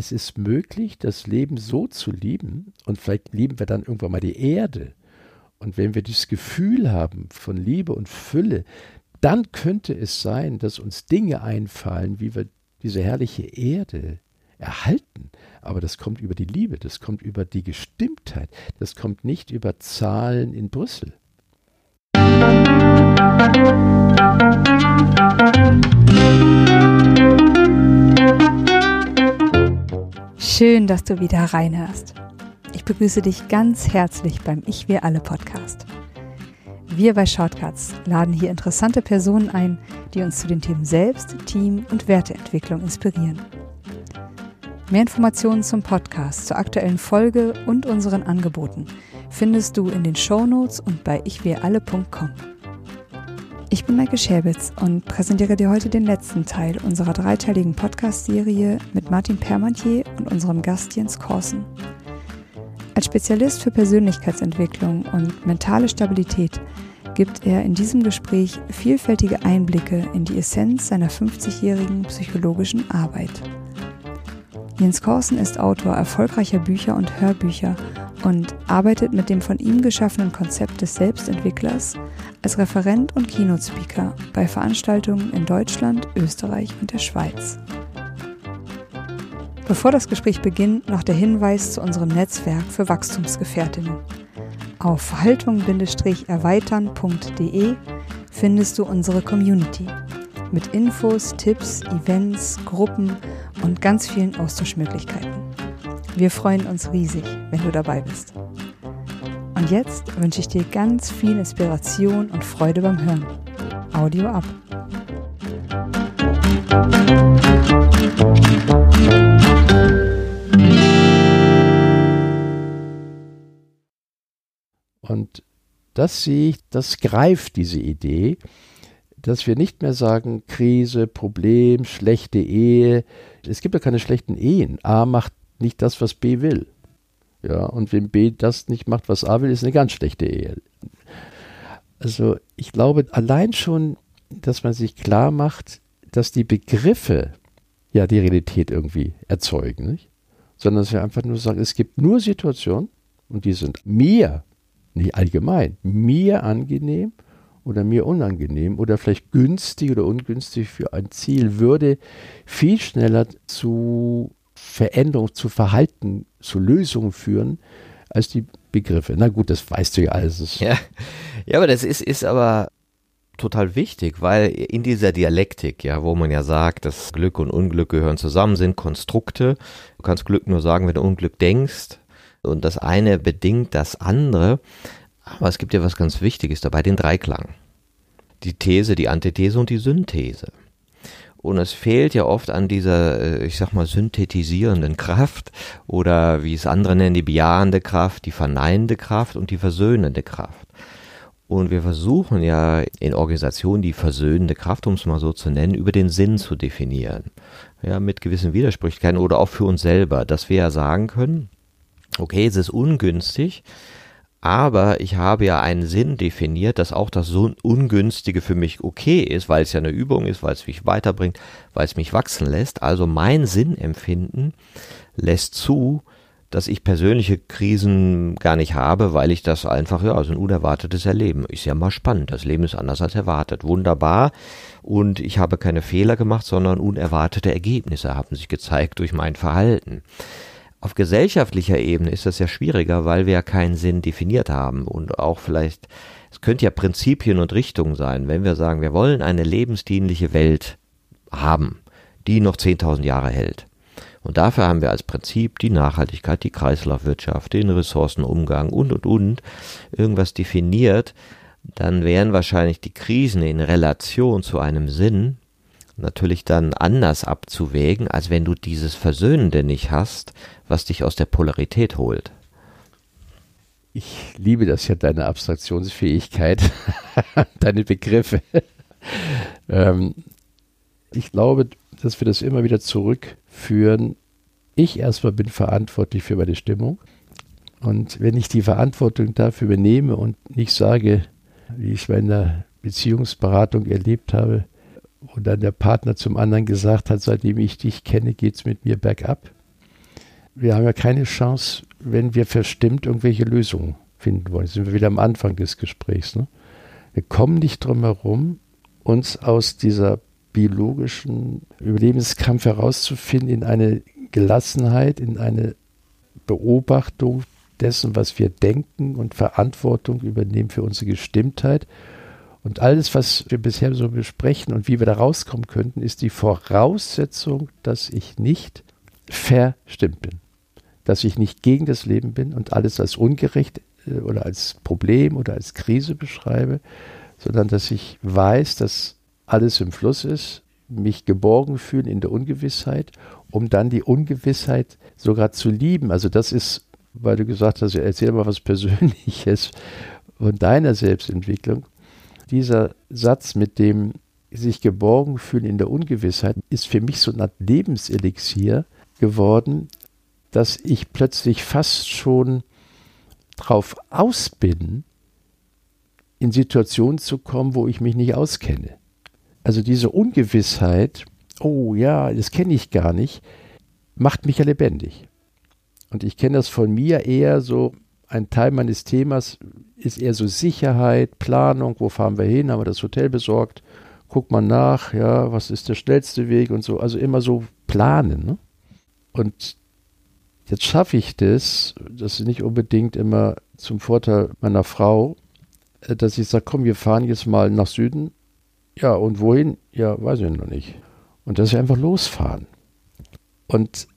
es ist möglich, das Leben so zu lieben und vielleicht lieben wir dann irgendwann mal die Erde. Und wenn wir dieses Gefühl haben von Liebe und Fülle, dann könnte es sein, dass uns Dinge einfallen, wie wir diese herrliche Erde erhalten. Aber das kommt über die Liebe, das kommt über die Gestimmtheit, das kommt nicht über Zahlen in Brüssel. Schön, dass du wieder reinhörst. Ich begrüße dich ganz herzlich beim Ich Wir Alle Podcast. Wir bei Shortcuts laden hier interessante Personen ein, die uns zu den Themen Selbst, Team und Werteentwicklung inspirieren. Mehr Informationen zum Podcast, zur aktuellen Folge und unseren Angeboten findest du in den Shownotes und bei ichwiralle.com. Ich bin Maike Scherbitz und präsentiere dir heute den letzten Teil unserer dreiteiligen Podcast-Serie mit Martin Permantier und unserem Gast Jens Korsen. Als Spezialist für Persönlichkeitsentwicklung und mentale Stabilität gibt er in diesem Gespräch vielfältige Einblicke in die Essenz seiner 50-jährigen psychologischen Arbeit. Jens Korsen ist Autor erfolgreicher Bücher und Hörbücher und arbeitet mit dem von ihm geschaffenen Konzept des Selbstentwicklers als Referent und Keynote-Speaker bei Veranstaltungen in Deutschland, Österreich und der Schweiz. Bevor das Gespräch beginnt, noch der Hinweis zu unserem Netzwerk für Wachstumsgefährtinnen. Auf verhaltung-erweitern.de findest du unsere Community mit Infos, Tipps, Events, Gruppen und ganz vielen Austauschmöglichkeiten. Wir freuen uns riesig, wenn du dabei bist. Und jetzt wünsche ich dir ganz viel Inspiration und Freude beim Hören. Audio ab. Und das sehe ich, das greift diese Idee, dass wir nicht mehr sagen, Krise, Problem, schlechte Ehe. Es gibt ja keine schlechten Ehen. A macht nicht das, was B will. Ja, und wenn B das nicht macht, was A will, ist eine ganz schlechte Ehe. Also ich glaube allein schon, dass man sich klar macht, dass die Begriffe ja die Realität irgendwie erzeugen, nicht? sondern dass wir einfach nur sagen, es gibt nur Situationen und die sind mir, nicht allgemein, mir angenehm oder mir unangenehm oder vielleicht günstig oder ungünstig für ein Ziel, würde viel schneller zu Veränderung, zu Verhalten, zu Lösungen führen, als die Begriffe. Na gut, das weißt du ja alles. Ja, ja aber das ist, ist aber total wichtig, weil in dieser Dialektik, ja, wo man ja sagt, dass Glück und Unglück gehören zusammen, sind Konstrukte. Du kannst Glück nur sagen, wenn du Unglück denkst. Und das eine bedingt das andere. Aber es gibt ja was ganz Wichtiges dabei, den Dreiklang. Die These, die Antithese und die Synthese. Und es fehlt ja oft an dieser, äh, ich sag mal, synthetisierenden Kraft oder wie es andere nennen, die bejahende Kraft, die verneinende Kraft und die versöhnende Kraft. Und wir versuchen ja in Organisationen die versöhnende Kraft, um es mal so zu nennen, über den Sinn zu definieren. Ja, mit gewissen Widersprüchlichkeiten oder auch für uns selber, dass wir ja sagen können, okay, es ist ungünstig, aber ich habe ja einen Sinn definiert, dass auch das so Ungünstige für mich okay ist, weil es ja eine Übung ist, weil es mich weiterbringt, weil es mich wachsen lässt. Also mein Sinnempfinden lässt zu, dass ich persönliche Krisen gar nicht habe, weil ich das einfach, ja, so ein unerwartetes Erleben. Ist ja mal spannend. Das Leben ist anders als erwartet. Wunderbar. Und ich habe keine Fehler gemacht, sondern unerwartete Ergebnisse haben sich gezeigt durch mein Verhalten. Auf gesellschaftlicher Ebene ist das ja schwieriger, weil wir ja keinen Sinn definiert haben und auch vielleicht, es könnte ja Prinzipien und Richtungen sein, wenn wir sagen, wir wollen eine lebensdienliche Welt haben, die noch 10.000 Jahre hält. Und dafür haben wir als Prinzip die Nachhaltigkeit, die Kreislaufwirtschaft, den Ressourcenumgang und, und, und irgendwas definiert, dann wären wahrscheinlich die Krisen in Relation zu einem Sinn natürlich dann anders abzuwägen, als wenn du dieses Versöhnende nicht hast, was dich aus der Polarität holt. Ich liebe das ja, deine Abstraktionsfähigkeit, deine Begriffe. ähm, ich glaube, dass wir das immer wieder zurückführen. Ich erstmal bin verantwortlich für meine Stimmung. Und wenn ich die Verantwortung dafür übernehme und nicht sage, wie ich es in der Beziehungsberatung erlebt habe, wo dann der Partner zum anderen gesagt hat, seitdem ich dich kenne, geht es mit mir bergab, wir haben ja keine Chance, wenn wir verstimmt irgendwelche Lösungen finden wollen. Jetzt sind wir wieder am Anfang des Gesprächs. Ne? Wir kommen nicht drum herum, uns aus dieser biologischen Überlebenskampf herauszufinden in eine Gelassenheit, in eine Beobachtung dessen, was wir denken und Verantwortung übernehmen für unsere Gestimmtheit. Und alles, was wir bisher so besprechen und wie wir da rauskommen könnten, ist die Voraussetzung, dass ich nicht verstimmt bin. Dass ich nicht gegen das Leben bin und alles als ungerecht äh, oder als Problem oder als Krise beschreibe, sondern dass ich weiß, dass alles im Fluss ist, mich geborgen fühlen in der Ungewissheit, um dann die Ungewissheit sogar zu lieben. Also das ist, weil du gesagt hast, erzähl mal was Persönliches von deiner Selbstentwicklung. Dieser Satz mit dem sich geborgen fühlen in der Ungewissheit ist für mich so eine Art Lebenselixier geworden, dass ich plötzlich fast schon drauf aus bin, in Situationen zu kommen, wo ich mich nicht auskenne. Also diese Ungewissheit, oh ja, das kenne ich gar nicht, macht mich ja lebendig. Und ich kenne das von mir eher so, ein Teil meines Themas ist eher so Sicherheit, Planung, wo fahren wir hin, haben wir das Hotel besorgt, guckt man nach, ja, was ist der schnellste Weg und so, also immer so planen. Ne? Und jetzt schaffe ich das, das ist nicht unbedingt immer zum Vorteil meiner Frau, äh, dass ich sage, komm, wir fahren jetzt mal nach Süden. Ja, und wohin? Ja, weiß ich noch nicht. Und dass wir einfach losfahren. Und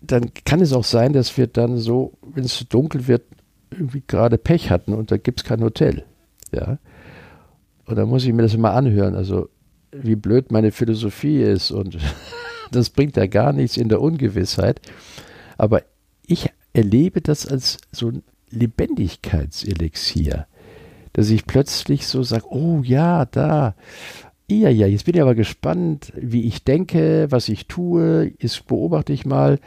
dann kann es auch sein, dass wir dann so, wenn es dunkel wird, irgendwie gerade Pech hatten und da gibt es kein Hotel. Ja. Und da muss ich mir das immer anhören, also wie blöd meine Philosophie ist und das bringt ja gar nichts in der Ungewissheit. Aber ich erlebe das als so ein Lebendigkeitselixier dass ich plötzlich so sage, oh ja, da, ja, ja, jetzt bin ich aber gespannt, wie ich denke, was ich tue, jetzt beobachte ich mal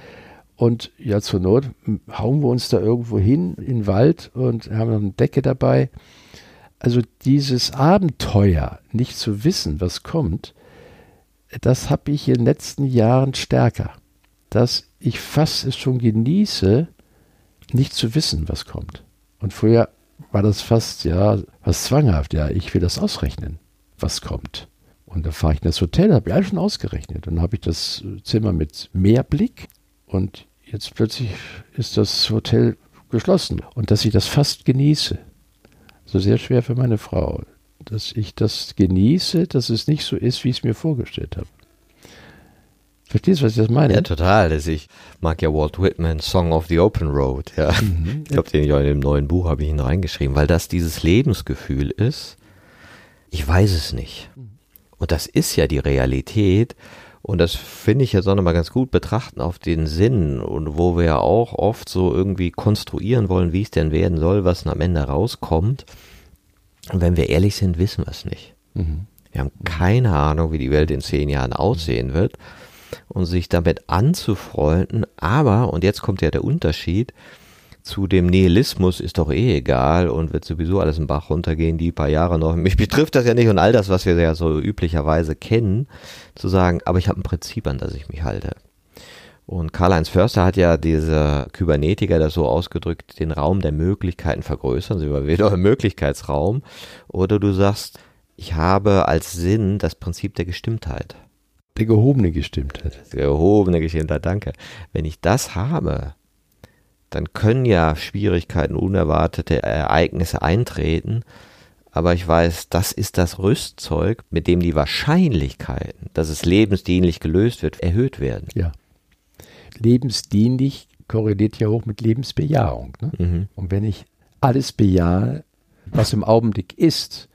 und ja, zur Not hauen wir uns da irgendwo hin in den Wald und haben noch eine Decke dabei. Also dieses Abenteuer, nicht zu wissen, was kommt, das habe ich in den letzten Jahren stärker. Dass ich fast es schon genieße, nicht zu wissen, was kommt. Und früher war das fast, ja, was zwanghaft. Ja, ich will das ausrechnen, was kommt. Und da fahre ich in das Hotel, habe ich alles schon ausgerechnet. Dann habe ich das Zimmer mit Meerblick und jetzt plötzlich ist das Hotel geschlossen. Und dass ich das fast genieße. So sehr schwer für meine Frau. Dass ich das genieße, dass es nicht so ist, wie ich es mir vorgestellt habe. Verstehst du, was ich das meine? Ja, total. Also ich mag ja Walt Whitman, Song of the Open Road. Ja. Mhm. Ich glaube, den ich auch in dem neuen Buch habe ich ihn reingeschrieben, weil das dieses Lebensgefühl ist. Ich weiß es nicht. Und das ist ja die Realität. Und das finde ich jetzt auch nochmal ganz gut betrachten auf den Sinn und wo wir ja auch oft so irgendwie konstruieren wollen, wie es denn werden soll, was am Ende rauskommt. Und wenn wir ehrlich sind, wissen wir es nicht. Mhm. Wir haben keine Ahnung, wie die Welt in zehn Jahren aussehen wird und sich damit anzufreunden. Aber, und jetzt kommt ja der Unterschied, zu dem Nihilismus ist doch eh egal und wird sowieso alles im Bach runtergehen, die paar Jahre noch. Mich betrifft das ja nicht und all das, was wir ja so üblicherweise kennen, zu sagen, aber ich habe ein Prinzip, an das ich mich halte. Und Karl-Heinz Förster hat ja diese Kybernetiker das so ausgedrückt, den Raum der Möglichkeiten vergrößern, sind wir wieder im Möglichkeitsraum. Oder du sagst, ich habe als Sinn das Prinzip der Gestimmtheit. Der gehobene Gestimmtheit. Gehobene Gestimmtheit, danke. Wenn ich das habe, dann können ja Schwierigkeiten, unerwartete Ereignisse eintreten. Aber ich weiß, das ist das Rüstzeug, mit dem die Wahrscheinlichkeiten, dass es lebensdienlich gelöst wird, erhöht werden. Ja. Lebensdienlich korreliert ja hoch mit Lebensbejahung. Ne? Mhm. Und wenn ich alles bejahe, was im Augenblick ist,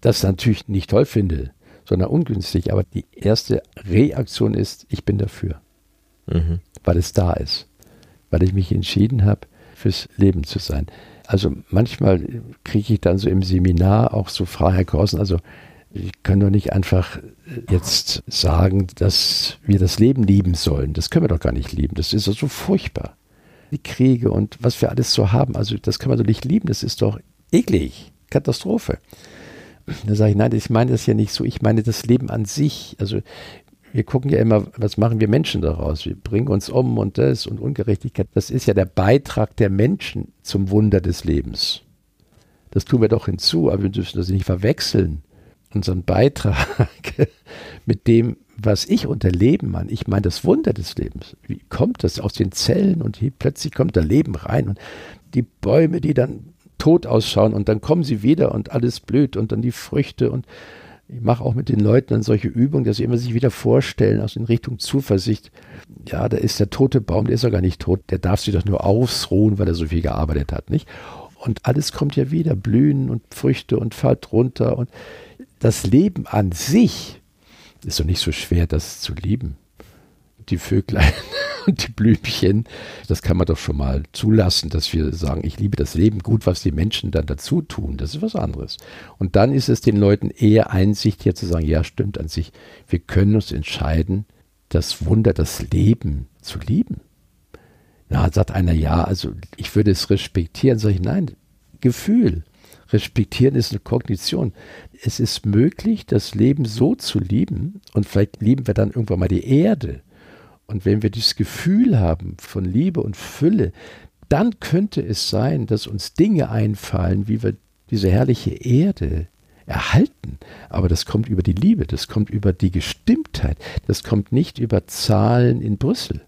das natürlich nicht toll finde, sondern ungünstig. Aber die erste Reaktion ist, ich bin dafür, mhm. weil es da ist, weil ich mich entschieden habe, fürs Leben zu sein. Also manchmal kriege ich dann so im Seminar auch so Fragen, Herr Korsen, also ich kann doch nicht einfach jetzt sagen, dass wir das Leben lieben sollen. Das können wir doch gar nicht lieben. Das ist doch so furchtbar. Die Kriege und was wir alles so haben, also das können wir doch nicht lieben. Das ist doch eklig. Katastrophe. Da sage ich, nein, ich meine das ja nicht so. Ich meine das Leben an sich. Also Wir gucken ja immer, was machen wir Menschen daraus? Wir bringen uns um und das und Ungerechtigkeit. Das ist ja der Beitrag der Menschen zum Wunder des Lebens. Das tun wir doch hinzu, aber wir dürfen das nicht verwechseln. Unseren Beitrag mit dem, was ich unter Leben meine. Ich meine das Wunder des Lebens. Wie kommt das aus den Zellen und hier plötzlich kommt da Leben rein und die Bäume, die dann tot ausschauen und dann kommen sie wieder und alles blüht und dann die Früchte und ich mache auch mit den Leuten dann solche Übungen, dass sie immer sich wieder vorstellen, aus in Richtung Zuversicht. Ja, da ist der tote Baum, der ist ja gar nicht tot, der darf sich doch nur ausruhen, weil er so viel gearbeitet hat, nicht? Und alles kommt ja wieder, Blühen und Früchte und fällt runter und das Leben an sich ist doch nicht so schwer, das zu lieben. Die Vöglein und die Blümchen, das kann man doch schon mal zulassen, dass wir sagen, ich liebe das Leben gut, was die Menschen dann dazu tun, das ist was anderes. Und dann ist es den Leuten eher Einsicht hier zu sagen, ja, stimmt an sich, wir können uns entscheiden, das Wunder, das Leben zu lieben. Na, sagt einer, ja, also ich würde es respektieren, sage ich, nein, Gefühl. Respektieren ist eine Kognition. Es ist möglich, das Leben so zu lieben und vielleicht lieben wir dann irgendwann mal die Erde und wenn wir dieses Gefühl haben von Liebe und Fülle, dann könnte es sein, dass uns Dinge einfallen, wie wir diese herrliche Erde erhalten. Aber das kommt über die Liebe, das kommt über die Gestimmtheit, das kommt nicht über Zahlen in Brüssel.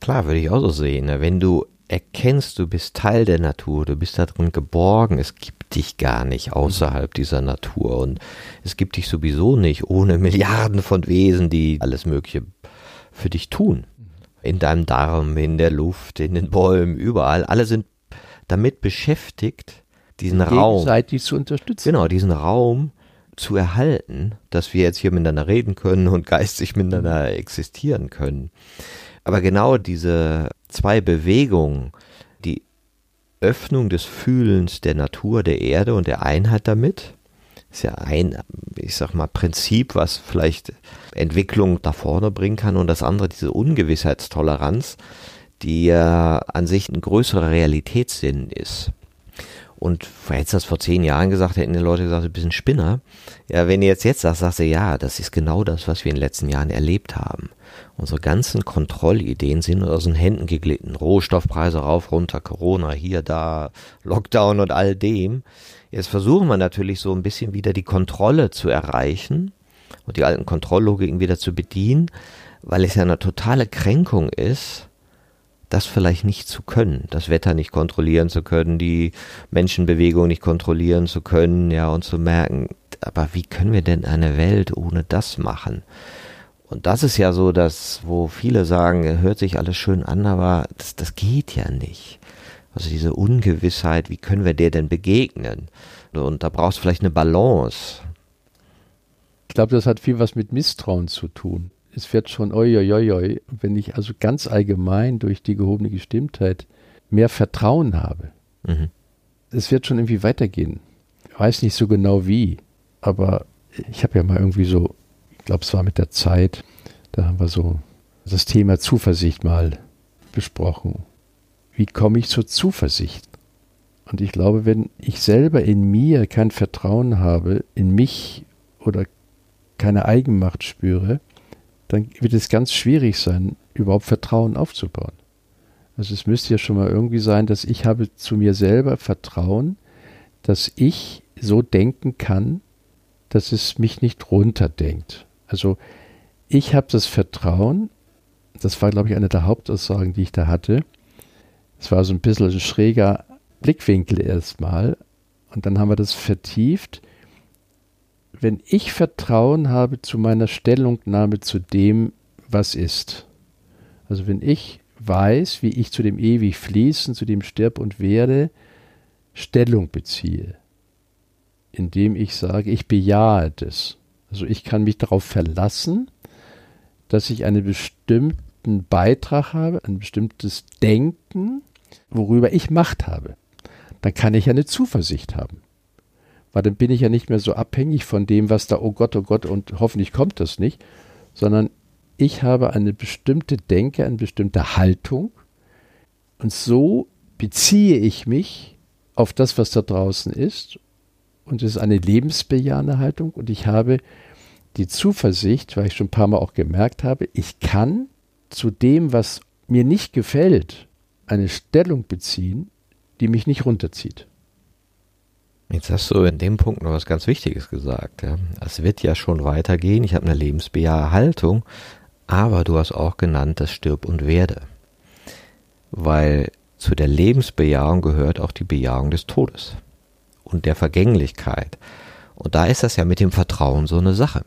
Klar, würde ich auch so sehen. Ne? Wenn du erkennst, du bist Teil der Natur, du bist da drin geborgen, es gibt dich gar nicht außerhalb dieser Natur und es gibt dich sowieso nicht ohne Milliarden von Wesen, die alles Mögliche für dich tun. In deinem Darm, in der Luft, in den Bäumen, überall. Alle sind damit beschäftigt, diesen Raum. Zu unterstützen. Genau, diesen Raum zu erhalten, dass wir jetzt hier miteinander reden können und geistig miteinander existieren können. Aber genau diese zwei Bewegungen, die Öffnung des Fühlens der Natur, der Erde und der Einheit damit, ist ja ein, ich sag mal, Prinzip, was vielleicht Entwicklung da vorne bringen kann und das andere diese Ungewissheitstoleranz, die ja an sich ein größerer Realitätssinn ist. Und hättest das vor zehn Jahren gesagt, hätten die Leute gesagt, du bist ein Spinner. Ja, wenn ihr jetzt jetzt sagst, sagst du, ja, das ist genau das, was wir in den letzten Jahren erlebt haben. Unsere ganzen Kontrollideen sind aus den Händen geglitten. Rohstoffpreise rauf, runter, Corona, hier, da, Lockdown und all dem. Jetzt versuchen wir natürlich so ein bisschen wieder die Kontrolle zu erreichen und die alten Kontrolllogiken wieder zu bedienen, weil es ja eine totale Kränkung ist, das vielleicht nicht zu können, das Wetter nicht kontrollieren zu können, die Menschenbewegung nicht kontrollieren zu können, ja, und zu merken, aber wie können wir denn eine Welt ohne das machen? Und das ist ja so, dass, wo viele sagen, hört sich alles schön an, aber das, das geht ja nicht. Also diese Ungewissheit, wie können wir der denn begegnen? Und da brauchst du vielleicht eine Balance. Ich glaube, das hat viel was mit Misstrauen zu tun. Es wird schon oi, wenn ich also ganz allgemein durch die gehobene Gestimmtheit mehr Vertrauen habe. Mhm. Es wird schon irgendwie weitergehen. Ich weiß nicht so genau wie, aber ich habe ja mal irgendwie so, ich glaube, es war mit der Zeit, da haben wir so das Thema Zuversicht mal besprochen wie komme ich zur Zuversicht? Und ich glaube, wenn ich selber in mir kein Vertrauen habe, in mich oder keine Eigenmacht spüre, dann wird es ganz schwierig sein, überhaupt Vertrauen aufzubauen. Also es müsste ja schon mal irgendwie sein, dass ich habe zu mir selber Vertrauen, dass ich so denken kann, dass es mich nicht runterdenkt. Also ich habe das Vertrauen, das war, glaube ich, eine der Hauptaussagen, die ich da hatte, es war so ein bisschen ein schräger Blickwinkel erstmal. Und dann haben wir das vertieft. Wenn ich Vertrauen habe zu meiner Stellungnahme zu dem, was ist. Also wenn ich weiß, wie ich zu dem ewig fließen, zu dem stirb und werde, Stellung beziehe, indem ich sage, ich bejahe das. Also ich kann mich darauf verlassen, dass ich einen bestimmten Beitrag habe, ein bestimmtes Denken, worüber ich Macht habe, dann kann ich eine Zuversicht haben. Weil dann bin ich ja nicht mehr so abhängig von dem, was da, oh Gott, oh Gott, und hoffentlich kommt das nicht, sondern ich habe eine bestimmte Denke, eine bestimmte Haltung und so beziehe ich mich auf das, was da draußen ist und es ist eine lebensbejahende Haltung und ich habe die Zuversicht, weil ich schon ein paar Mal auch gemerkt habe, ich kann zu dem, was mir nicht gefällt, eine Stellung beziehen, die mich nicht runterzieht. Jetzt hast du in dem Punkt noch was ganz Wichtiges gesagt. Ja. Es wird ja schon weitergehen. Ich habe eine lebensbejahe aber du hast auch genannt, das Stirb und Werde. Weil zu der Lebensbejahung gehört auch die Bejahung des Todes und der Vergänglichkeit. Und da ist das ja mit dem Vertrauen so eine Sache.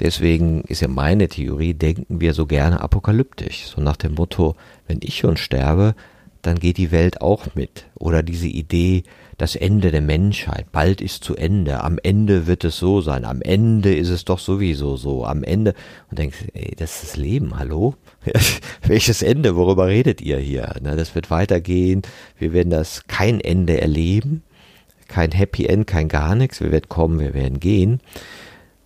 Deswegen ist ja meine Theorie, denken wir so gerne apokalyptisch. So nach dem Motto, wenn ich schon sterbe, dann geht die Welt auch mit. Oder diese Idee, das Ende der Menschheit, bald ist zu Ende, am Ende wird es so sein, am Ende ist es doch sowieso so, am Ende. Und denkst, ey, das ist das Leben, hallo? Welches Ende, worüber redet ihr hier? Na, das wird weitergehen, wir werden das kein Ende erleben, kein Happy End, kein gar nichts, wir werden kommen, wir werden gehen.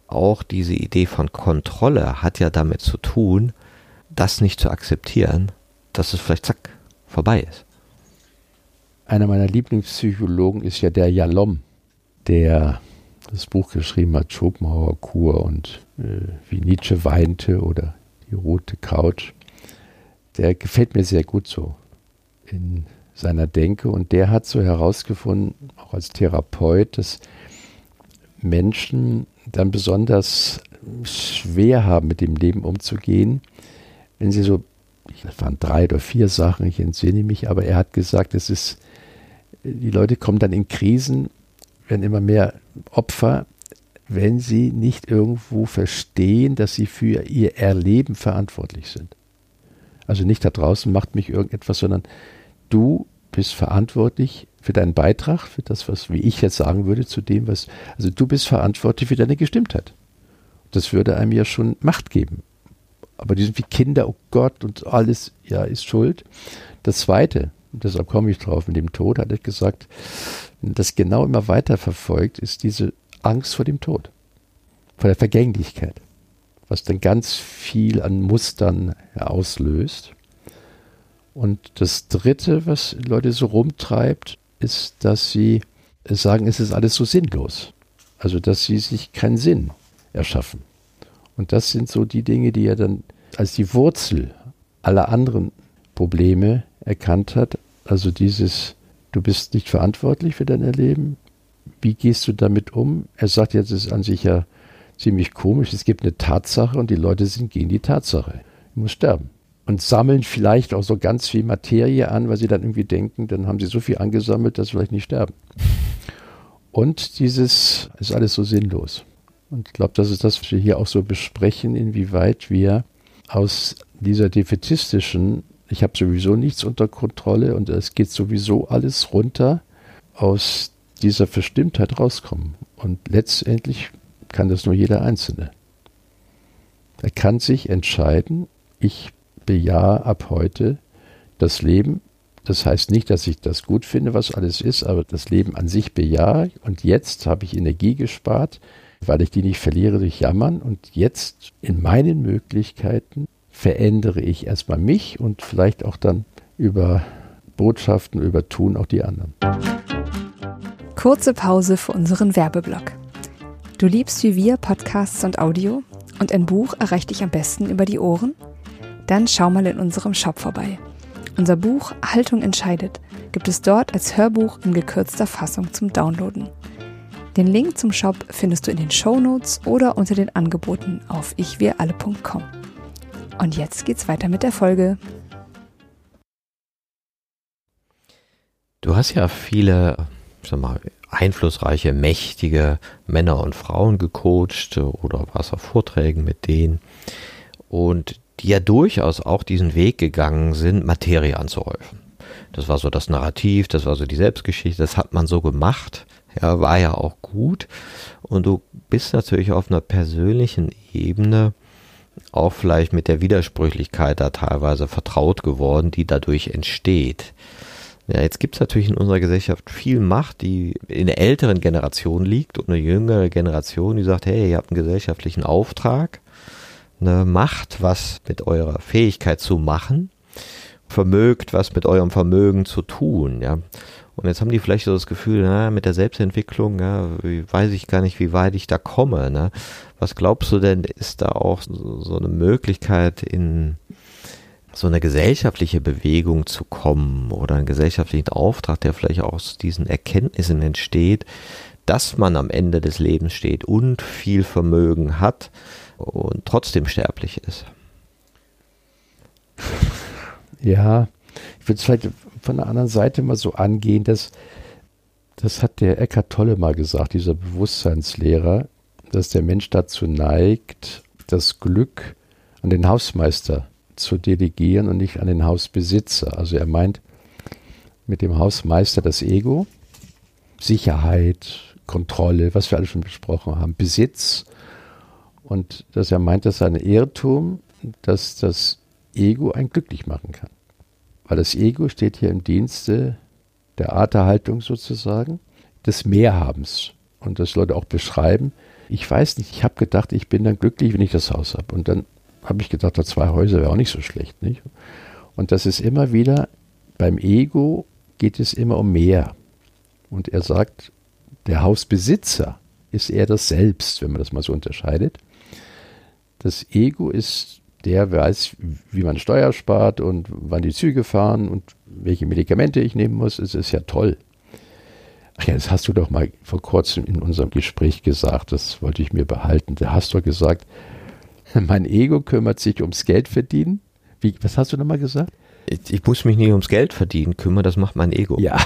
Auch diese Idee von Kontrolle hat ja damit zu tun, das nicht zu akzeptieren, dass es vielleicht zack, vorbei ist. Einer meiner Lieblingspsychologen ist ja der Jalom, der das Buch geschrieben hat, Schopenhauer Kur und äh, wie Nietzsche weinte oder die rote Couch. Der gefällt mir sehr gut so in seiner Denke und der hat so herausgefunden, auch als Therapeut, dass Menschen dann besonders schwer haben, mit dem Leben umzugehen, wenn sie so das waren drei oder vier Sachen, ich entsinne mich, aber er hat gesagt, es ist, die Leute kommen dann in Krisen, werden immer mehr Opfer, wenn sie nicht irgendwo verstehen, dass sie für ihr Erleben verantwortlich sind. Also nicht da draußen macht mich irgendetwas, sondern du bist verantwortlich für deinen Beitrag, für das, was, wie ich jetzt sagen würde, zu dem, was, also du bist verantwortlich für deine Gestimmtheit. Das würde einem ja schon Macht geben aber die sind wie Kinder, oh Gott, und alles, ja, ist schuld. Das Zweite, deshalb komme ich drauf, mit dem Tod hat er gesagt, wenn das genau immer weiter verfolgt, ist diese Angst vor dem Tod, vor der Vergänglichkeit, was dann ganz viel an Mustern auslöst. Und das Dritte, was Leute so rumtreibt, ist, dass sie sagen, es ist alles so sinnlos. Also, dass sie sich keinen Sinn erschaffen. Und das sind so die Dinge, die er dann als die Wurzel aller anderen Probleme erkannt hat. Also dieses, du bist nicht verantwortlich für dein Erleben. Wie gehst du damit um? Er sagt jetzt, es ist an sich ja ziemlich komisch. Es gibt eine Tatsache und die Leute sind gegen die Tatsache. Du musst sterben. Und sammeln vielleicht auch so ganz viel Materie an, weil sie dann irgendwie denken, dann haben sie so viel angesammelt, dass sie vielleicht nicht sterben. Und dieses ist alles so sinnlos. Und ich glaube, das ist das, was wir hier auch so besprechen, inwieweit wir aus dieser defetistischen, ich habe sowieso nichts unter Kontrolle und es geht sowieso alles runter, aus dieser Verstimmtheit rauskommen. Und letztendlich kann das nur jeder Einzelne. Er kann sich entscheiden, ich bejahe ab heute das Leben. Das heißt nicht, dass ich das gut finde, was alles ist, aber das Leben an sich bejahe. Und jetzt habe ich Energie gespart weil ich die nicht verliere durch Jammern. Und jetzt in meinen Möglichkeiten verändere ich erstmal mich und vielleicht auch dann über Botschaften, über Tun auch die anderen. Kurze Pause für unseren Werbeblock. Du liebst wie wir Podcasts und Audio und ein Buch erreicht dich am besten über die Ohren? Dann schau mal in unserem Shop vorbei. Unser Buch Haltung entscheidet gibt es dort als Hörbuch in gekürzter Fassung zum Downloaden. Den Link zum Shop findest du in den Show Notes oder unter den Angeboten auf ichwiralle.com. Und jetzt geht's weiter mit der Folge. Du hast ja viele, sag mal, einflussreiche, mächtige Männer und Frauen gecoacht oder warst auf Vorträgen mit denen und die ja durchaus auch diesen Weg gegangen sind, Materie anzuhäufen. Das war so das Narrativ, das war so die Selbstgeschichte, das hat man so gemacht ja, war ja auch gut. Und du bist natürlich auf einer persönlichen Ebene auch vielleicht mit der Widersprüchlichkeit da teilweise vertraut geworden, die dadurch entsteht. Ja, jetzt gibt es natürlich in unserer Gesellschaft viel Macht, die in der älteren Generation liegt und eine jüngere Generation, die sagt, hey, ihr habt einen gesellschaftlichen Auftrag, eine Macht, was mit eurer Fähigkeit zu machen. vermögt, was mit eurem Vermögen zu tun, ja. Und jetzt haben die vielleicht so das Gefühl, na, mit der Selbstentwicklung, ja, weiß ich gar nicht, wie weit ich da komme. Ne? Was glaubst du denn, ist da auch so eine Möglichkeit, in so eine gesellschaftliche Bewegung zu kommen oder einen gesellschaftlichen Auftrag, der vielleicht aus diesen Erkenntnissen entsteht, dass man am Ende des Lebens steht und viel Vermögen hat und trotzdem sterblich ist? Ja, ich würde es vielleicht von der anderen Seite mal so angehen, dass das hat der Eckhart Tolle mal gesagt, dieser Bewusstseinslehrer, dass der Mensch dazu neigt, das Glück an den Hausmeister zu delegieren und nicht an den Hausbesitzer. Also er meint mit dem Hausmeister das Ego, Sicherheit, Kontrolle, was wir alle schon besprochen haben, Besitz. Und dass er meint, das sei ein Irrtum, dass das Ego einen glücklich machen kann. Weil das Ego steht hier im Dienste der Arterhaltung sozusagen, des Mehrhabens. Und das Leute auch beschreiben. Ich weiß nicht, ich habe gedacht, ich bin dann glücklich, wenn ich das Haus habe. Und dann habe ich gedacht, zwei Häuser wäre auch nicht so schlecht. Nicht? Und das ist immer wieder, beim Ego geht es immer um mehr. Und er sagt, der Hausbesitzer ist eher das Selbst, wenn man das mal so unterscheidet. Das Ego ist der weiß, wie man Steuer spart und wann die Züge fahren und welche Medikamente ich nehmen muss. Es ist ja toll. Ach ja, das hast du doch mal vor kurzem in unserem Gespräch gesagt. Das wollte ich mir behalten. Da hast du gesagt, mein Ego kümmert sich ums Geld verdienen. Wie, was hast du nochmal gesagt? Ich, ich muss mich nicht ums Geld verdienen kümmern, das macht mein Ego. Ja.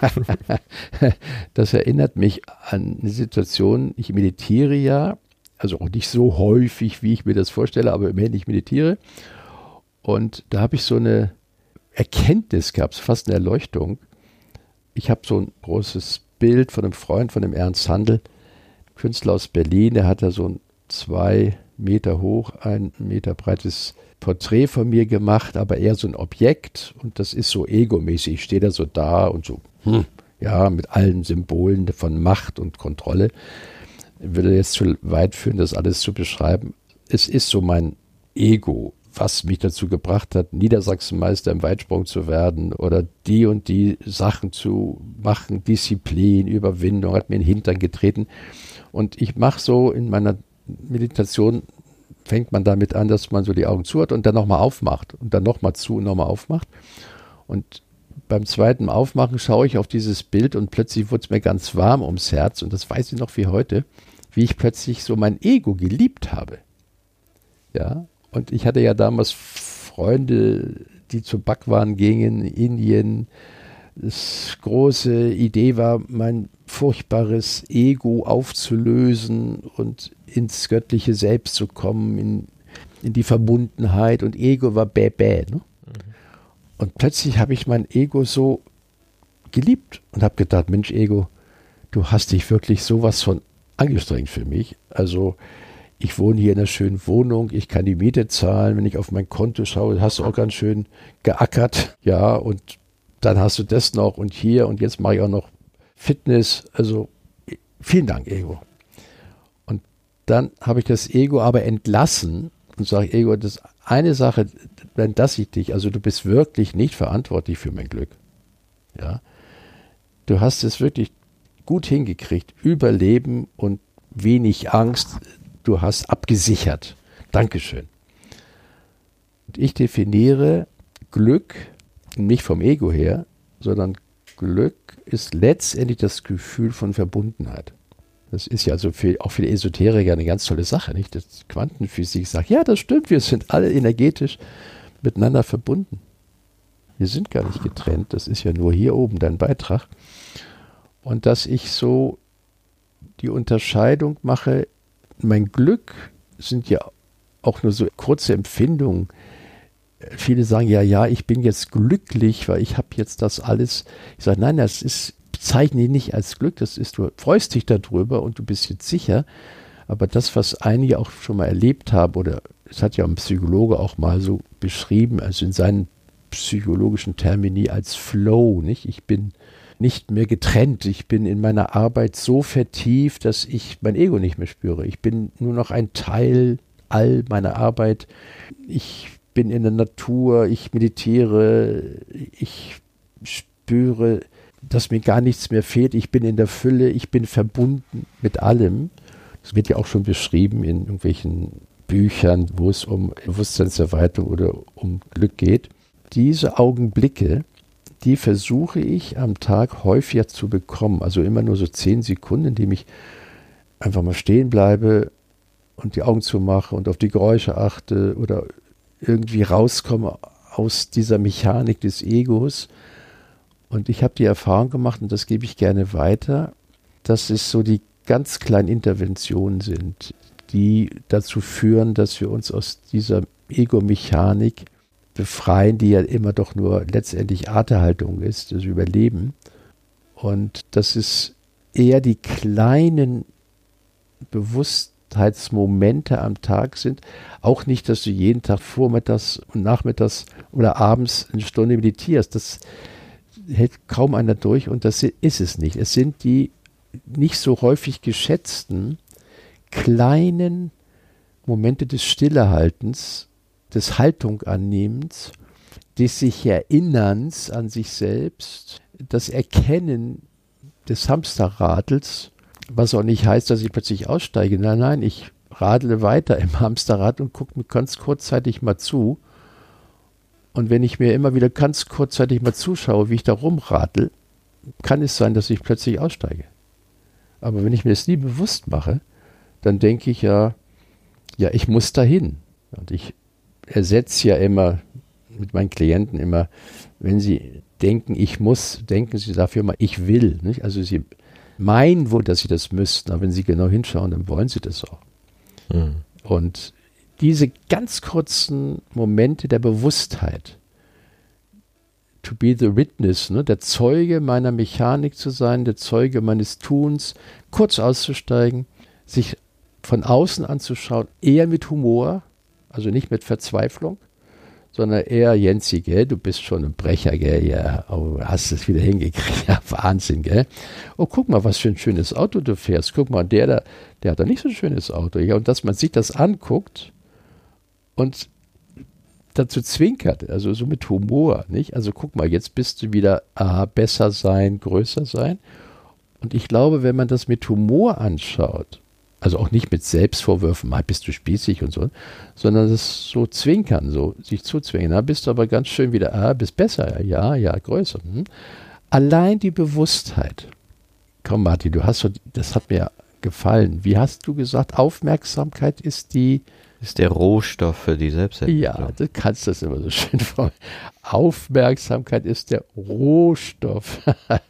das erinnert mich an eine Situation, ich meditiere ja also auch nicht so häufig, wie ich mir das vorstelle, aber immerhin ich meditiere. Und da habe ich so eine Erkenntnis gehabt, fast eine Erleuchtung. Ich habe so ein großes Bild von einem Freund, von dem Ernst Handel, Künstler aus Berlin, der hat da so ein zwei Meter hoch, ein Meter breites Porträt von mir gemacht, aber eher so ein Objekt und das ist so egomäßig. Ich stehe da so da und so, hm, ja, mit allen Symbolen von Macht und Kontrolle würde jetzt zu weit führen, das alles zu beschreiben. Es ist so mein Ego, was mich dazu gebracht hat, Niedersachsenmeister im Weitsprung zu werden oder die und die Sachen zu machen, Disziplin, Überwindung, hat mir in den Hintern getreten. Und ich mache so in meiner Meditation, fängt man damit an, dass man so die Augen zu hat und dann nochmal aufmacht und dann nochmal zu und nochmal aufmacht. Und beim zweiten Aufmachen schaue ich auf dieses Bild und plötzlich wurde es mir ganz warm ums Herz und das weiß ich noch wie heute wie ich plötzlich so mein Ego geliebt habe. Ja, und ich hatte ja damals Freunde, die zu Bhagwan gingen, in Indien. Das große Idee war, mein furchtbares Ego aufzulösen und ins göttliche Selbst zu kommen, in, in die Verbundenheit. Und Ego war bäh bäh. Ne? Mhm. Und plötzlich habe ich mein Ego so geliebt und habe gedacht, Mensch, Ego, du hast dich wirklich sowas von angestrengt für mich. Also ich wohne hier in einer schönen Wohnung, ich kann die Miete zahlen, wenn ich auf mein Konto schaue, hast du auch ganz schön geackert, ja, und dann hast du das noch und hier und jetzt mache ich auch noch Fitness. Also vielen Dank, Ego. Und dann habe ich das Ego aber entlassen und sage, Ego, das ist eine Sache, dann lasse ich dich. Also du bist wirklich nicht verantwortlich für mein Glück. Ja. Du hast es wirklich gut hingekriegt. Überleben und wenig Angst. Du hast abgesichert. Dankeschön. Und ich definiere Glück nicht vom Ego her, sondern Glück ist letztendlich das Gefühl von Verbundenheit. Das ist ja also für, auch für die Esoteriker eine ganz tolle Sache, nicht? Das Quantenphysik sagt, ja, das stimmt, wir sind alle energetisch miteinander verbunden. Wir sind gar nicht getrennt, das ist ja nur hier oben dein Beitrag und dass ich so die Unterscheidung mache, mein Glück sind ja auch nur so kurze Empfindungen. Viele sagen ja, ja, ich bin jetzt glücklich, weil ich habe jetzt das alles. Ich sage, nein, das ist, bezeichne ich nicht als Glück, das ist, du freust dich darüber und du bist jetzt sicher. Aber das, was einige auch schon mal erlebt haben, oder es hat ja ein Psychologe auch mal so beschrieben, also in seinen psychologischen Termini als Flow, nicht? Ich bin nicht mehr getrennt. Ich bin in meiner Arbeit so vertieft, dass ich mein Ego nicht mehr spüre. Ich bin nur noch ein Teil all meiner Arbeit. Ich bin in der Natur, ich meditiere, ich spüre, dass mir gar nichts mehr fehlt, ich bin in der Fülle, ich bin verbunden mit allem. Das wird ja auch schon beschrieben in irgendwelchen Büchern, wo es um Bewusstseinserweiterung oder um Glück geht. Diese Augenblicke, die versuche ich am Tag häufiger zu bekommen. Also immer nur so zehn Sekunden, indem ich einfach mal stehen bleibe und die Augen zumache und auf die Geräusche achte oder irgendwie rauskomme aus dieser Mechanik des Egos. Und ich habe die Erfahrung gemacht, und das gebe ich gerne weiter, dass es so die ganz kleinen Interventionen sind, die dazu führen, dass wir uns aus dieser Ego-Mechanik befreien, die ja immer doch nur letztendlich Arterhaltung ist, das Überleben. Und das ist eher die kleinen Bewusstheitsmomente am Tag sind. Auch nicht, dass du jeden Tag vormittags und nachmittags oder abends eine Stunde meditierst. Das hält kaum einer durch und das ist es nicht. Es sind die nicht so häufig geschätzten kleinen Momente des Stillehaltens, des Haltungannehmens, des sich Erinnerns an sich selbst, das Erkennen des Hamsterradels, was auch nicht heißt, dass ich plötzlich aussteige. Nein, nein, ich radle weiter im Hamsterrad und gucke mir ganz kurzzeitig mal zu. Und wenn ich mir immer wieder ganz kurzzeitig mal zuschaue, wie ich da rumradel, kann es sein, dass ich plötzlich aussteige. Aber wenn ich mir das nie bewusst mache, dann denke ich ja, ja, ich muss dahin. Und ich ersetze ja immer mit meinen Klienten immer, wenn sie denken, ich muss, denken sie dafür mal, ich will. Nicht? Also sie meinen wohl, dass sie das müssten, aber wenn sie genau hinschauen, dann wollen sie das auch. Mhm. Und diese ganz kurzen Momente der Bewusstheit, to be the witness, ne, der Zeuge meiner Mechanik zu sein, der Zeuge meines Tuns, kurz auszusteigen, sich von außen anzuschauen, eher mit Humor, also nicht mit Verzweiflung, sondern eher Jensi, gell, du bist schon ein Brecher, gell, ja, oh, hast es wieder hingekriegt, ja, Wahnsinn, gell. Oh, guck mal, was für ein schönes Auto du fährst. Guck mal, der da, der hat doch nicht so ein schönes Auto. Ja, und dass man sich das anguckt und dazu zwinkert, also so mit Humor, nicht? Also guck mal, jetzt bist du wieder aha, besser sein, größer sein. Und ich glaube, wenn man das mit Humor anschaut, also auch nicht mit Selbstvorwürfen, mal bist du spießig und so, sondern das so zwinkern, so sich zuzwingen. Da bist du aber ganz schön wieder, ah, bist besser, ja, ja, größer. Hm. Allein die Bewusstheit. Komm, Martin, du hast so, das hat mir gefallen. Wie hast du gesagt, Aufmerksamkeit ist die ist der Rohstoff für die Selbstentwicklung. Ja, du kannst das immer so schön fragen. Aufmerksamkeit ist der Rohstoff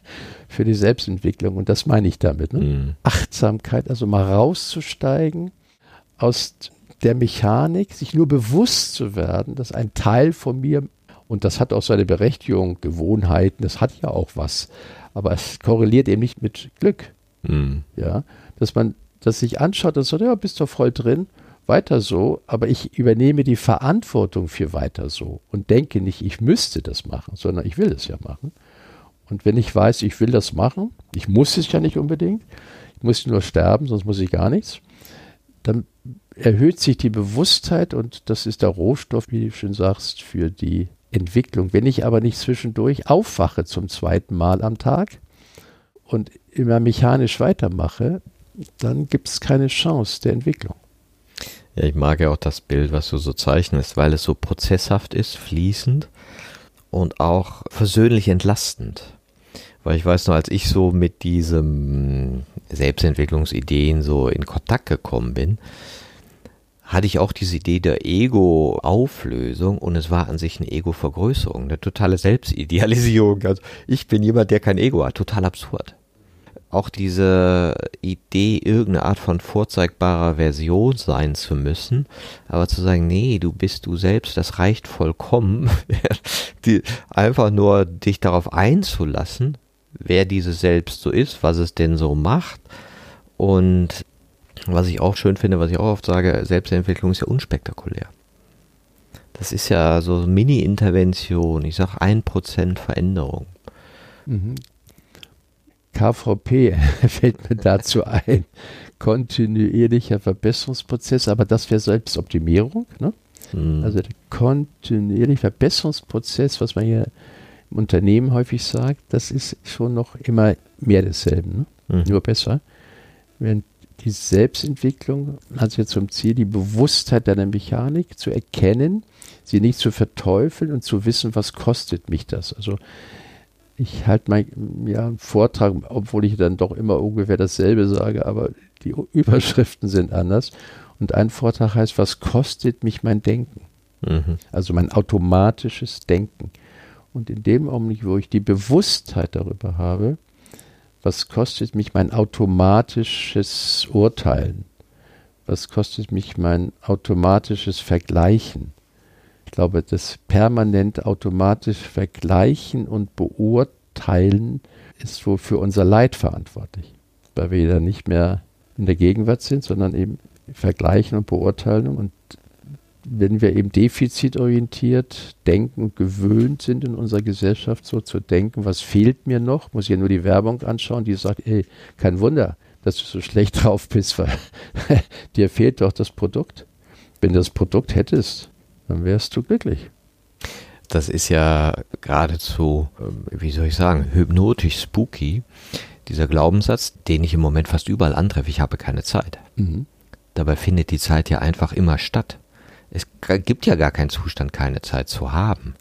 für die Selbstentwicklung. Und das meine ich damit. Ne? Mhm. Achtsamkeit, also mal rauszusteigen aus der Mechanik, sich nur bewusst zu werden, dass ein Teil von mir, und das hat auch seine Berechtigung, Gewohnheiten, das hat ja auch was, aber es korreliert eben nicht mit Glück. Mhm. Ja, dass man das sich anschaut und sagt, ja, bist du voll drin weiter so, aber ich übernehme die Verantwortung für weiter so und denke nicht, ich müsste das machen, sondern ich will es ja machen. Und wenn ich weiß, ich will das machen, ich muss es ja nicht unbedingt, ich muss nur sterben, sonst muss ich gar nichts, dann erhöht sich die Bewusstheit und das ist der Rohstoff, wie du schön sagst, für die Entwicklung. Wenn ich aber nicht zwischendurch aufwache zum zweiten Mal am Tag und immer mechanisch weitermache, dann gibt es keine Chance der Entwicklung. Ja, ich mag ja auch das Bild, was du so zeichnest, weil es so prozesshaft ist, fließend und auch versöhnlich entlastend. Weil ich weiß noch, als ich so mit diesen Selbstentwicklungsideen so in Kontakt gekommen bin, hatte ich auch diese Idee der Ego-Auflösung und es war an sich eine Ego-Vergrößerung, eine totale Selbstidealisierung. Also ich bin jemand, der kein Ego hat, total absurd auch diese Idee, irgendeine Art von vorzeigbarer Version sein zu müssen, aber zu sagen, nee, du bist du selbst, das reicht vollkommen, die, einfach nur dich darauf einzulassen, wer dieses Selbst so ist, was es denn so macht und was ich auch schön finde, was ich auch oft sage, Selbstentwicklung ist ja unspektakulär. Das ist ja so Mini-Intervention, ich sag ein Prozent Veränderung. KVP fällt mir dazu ein. Kontinuierlicher Verbesserungsprozess, aber das wäre Selbstoptimierung. Ne? Mhm. Also der kontinuierliche Verbesserungsprozess, was man hier im Unternehmen häufig sagt, das ist schon noch immer mehr desselben, ne? mhm. nur besser. Während die Selbstentwicklung hat jetzt zum Ziel, die Bewusstheit deiner Mechanik zu erkennen, sie nicht zu verteufeln und zu wissen, was kostet mich das. Also ich halte mal ja, einen Vortrag, obwohl ich dann doch immer ungefähr dasselbe sage, aber die Überschriften sind anders. Und ein Vortrag heißt, was kostet mich mein Denken? Mhm. Also mein automatisches Denken. Und in dem Augenblick, wo ich die Bewusstheit darüber habe, was kostet mich mein automatisches Urteilen? Was kostet mich mein automatisches Vergleichen? Ich glaube, das permanent automatisch Vergleichen und Beurteilen ist wohl für unser Leid verantwortlich, weil wir dann nicht mehr in der Gegenwart sind, sondern eben vergleichen und beurteilen und wenn wir eben defizitorientiert denken und gewöhnt sind in unserer Gesellschaft so zu denken, was fehlt mir noch, muss ich ja nur die Werbung anschauen, die sagt, ey, kein Wunder, dass du so schlecht drauf bist, weil dir fehlt doch das Produkt. Wenn du das Produkt hättest, dann wärst du glücklich. Das ist ja geradezu, ähm, wie soll ich sagen, hypnotisch spooky, dieser Glaubenssatz, den ich im Moment fast überall antreffe, ich habe keine Zeit. Mhm. Dabei findet die Zeit ja einfach immer statt. Es gibt ja gar keinen Zustand, keine Zeit zu haben.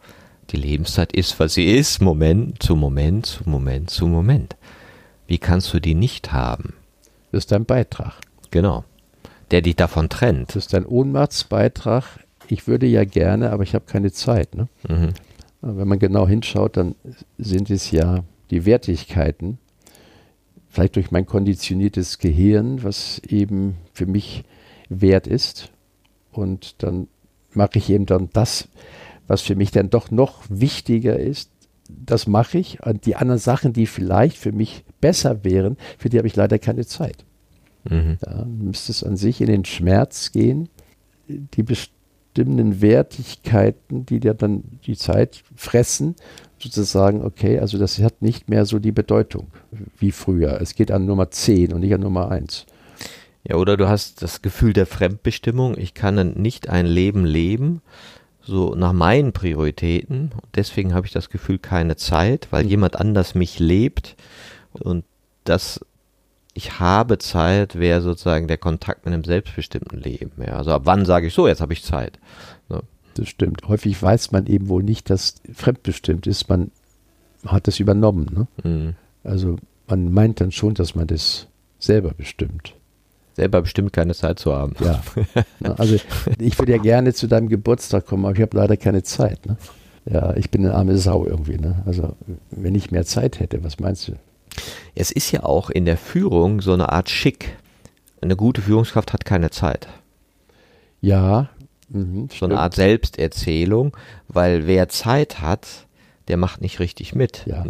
Die Lebenszeit ist, was sie ist, Moment zu Moment zu Moment zu Moment. Wie kannst du die nicht haben? Das ist dein Beitrag. Genau. Der dich davon trennt. Das ist dein Ohnmachtsbeitrag. Ich würde ja gerne, aber ich habe keine Zeit. Ne? Mhm. Wenn man genau hinschaut, dann sind es ja die Wertigkeiten, vielleicht durch mein konditioniertes Gehirn, was eben für mich wert ist. Und dann mache ich eben dann das, was für mich dann doch noch wichtiger ist. Das mache ich. Und die anderen Sachen, die vielleicht für mich besser wären, für die habe ich leider keine Zeit. Mhm. Da müsste es an sich in den Schmerz gehen, die bestimmten Wertigkeiten, die dir dann die Zeit fressen, sozusagen, okay, also das hat nicht mehr so die Bedeutung wie früher. Es geht an Nummer 10 und nicht an Nummer 1. Ja, oder du hast das Gefühl der Fremdbestimmung, ich kann nicht ein Leben leben, so nach meinen Prioritäten. Deswegen habe ich das Gefühl, keine Zeit, weil mhm. jemand anders mich lebt. Und das, ich habe Zeit, wäre sozusagen der Kontakt mit einem selbstbestimmten Leben. Ja, also ab wann sage ich so, jetzt habe ich Zeit. Ne? Das stimmt. Häufig weiß man eben wohl nicht, dass fremdbestimmt ist. Man hat das übernommen. Ne? Mhm. Also man meint dann schon, dass man das selber bestimmt selber bestimmt keine Zeit zu haben. Ja. Also ich würde ja gerne zu deinem Geburtstag kommen, aber ich habe leider keine Zeit. Ne? Ja, ich bin eine arme Sau irgendwie. Ne? Also wenn ich mehr Zeit hätte, was meinst du? Es ist ja auch in der Führung so eine Art Schick. Eine gute Führungskraft hat keine Zeit. Ja. Mhm, so eine Art Selbsterzählung, weil wer Zeit hat, der macht nicht richtig mit. Ja.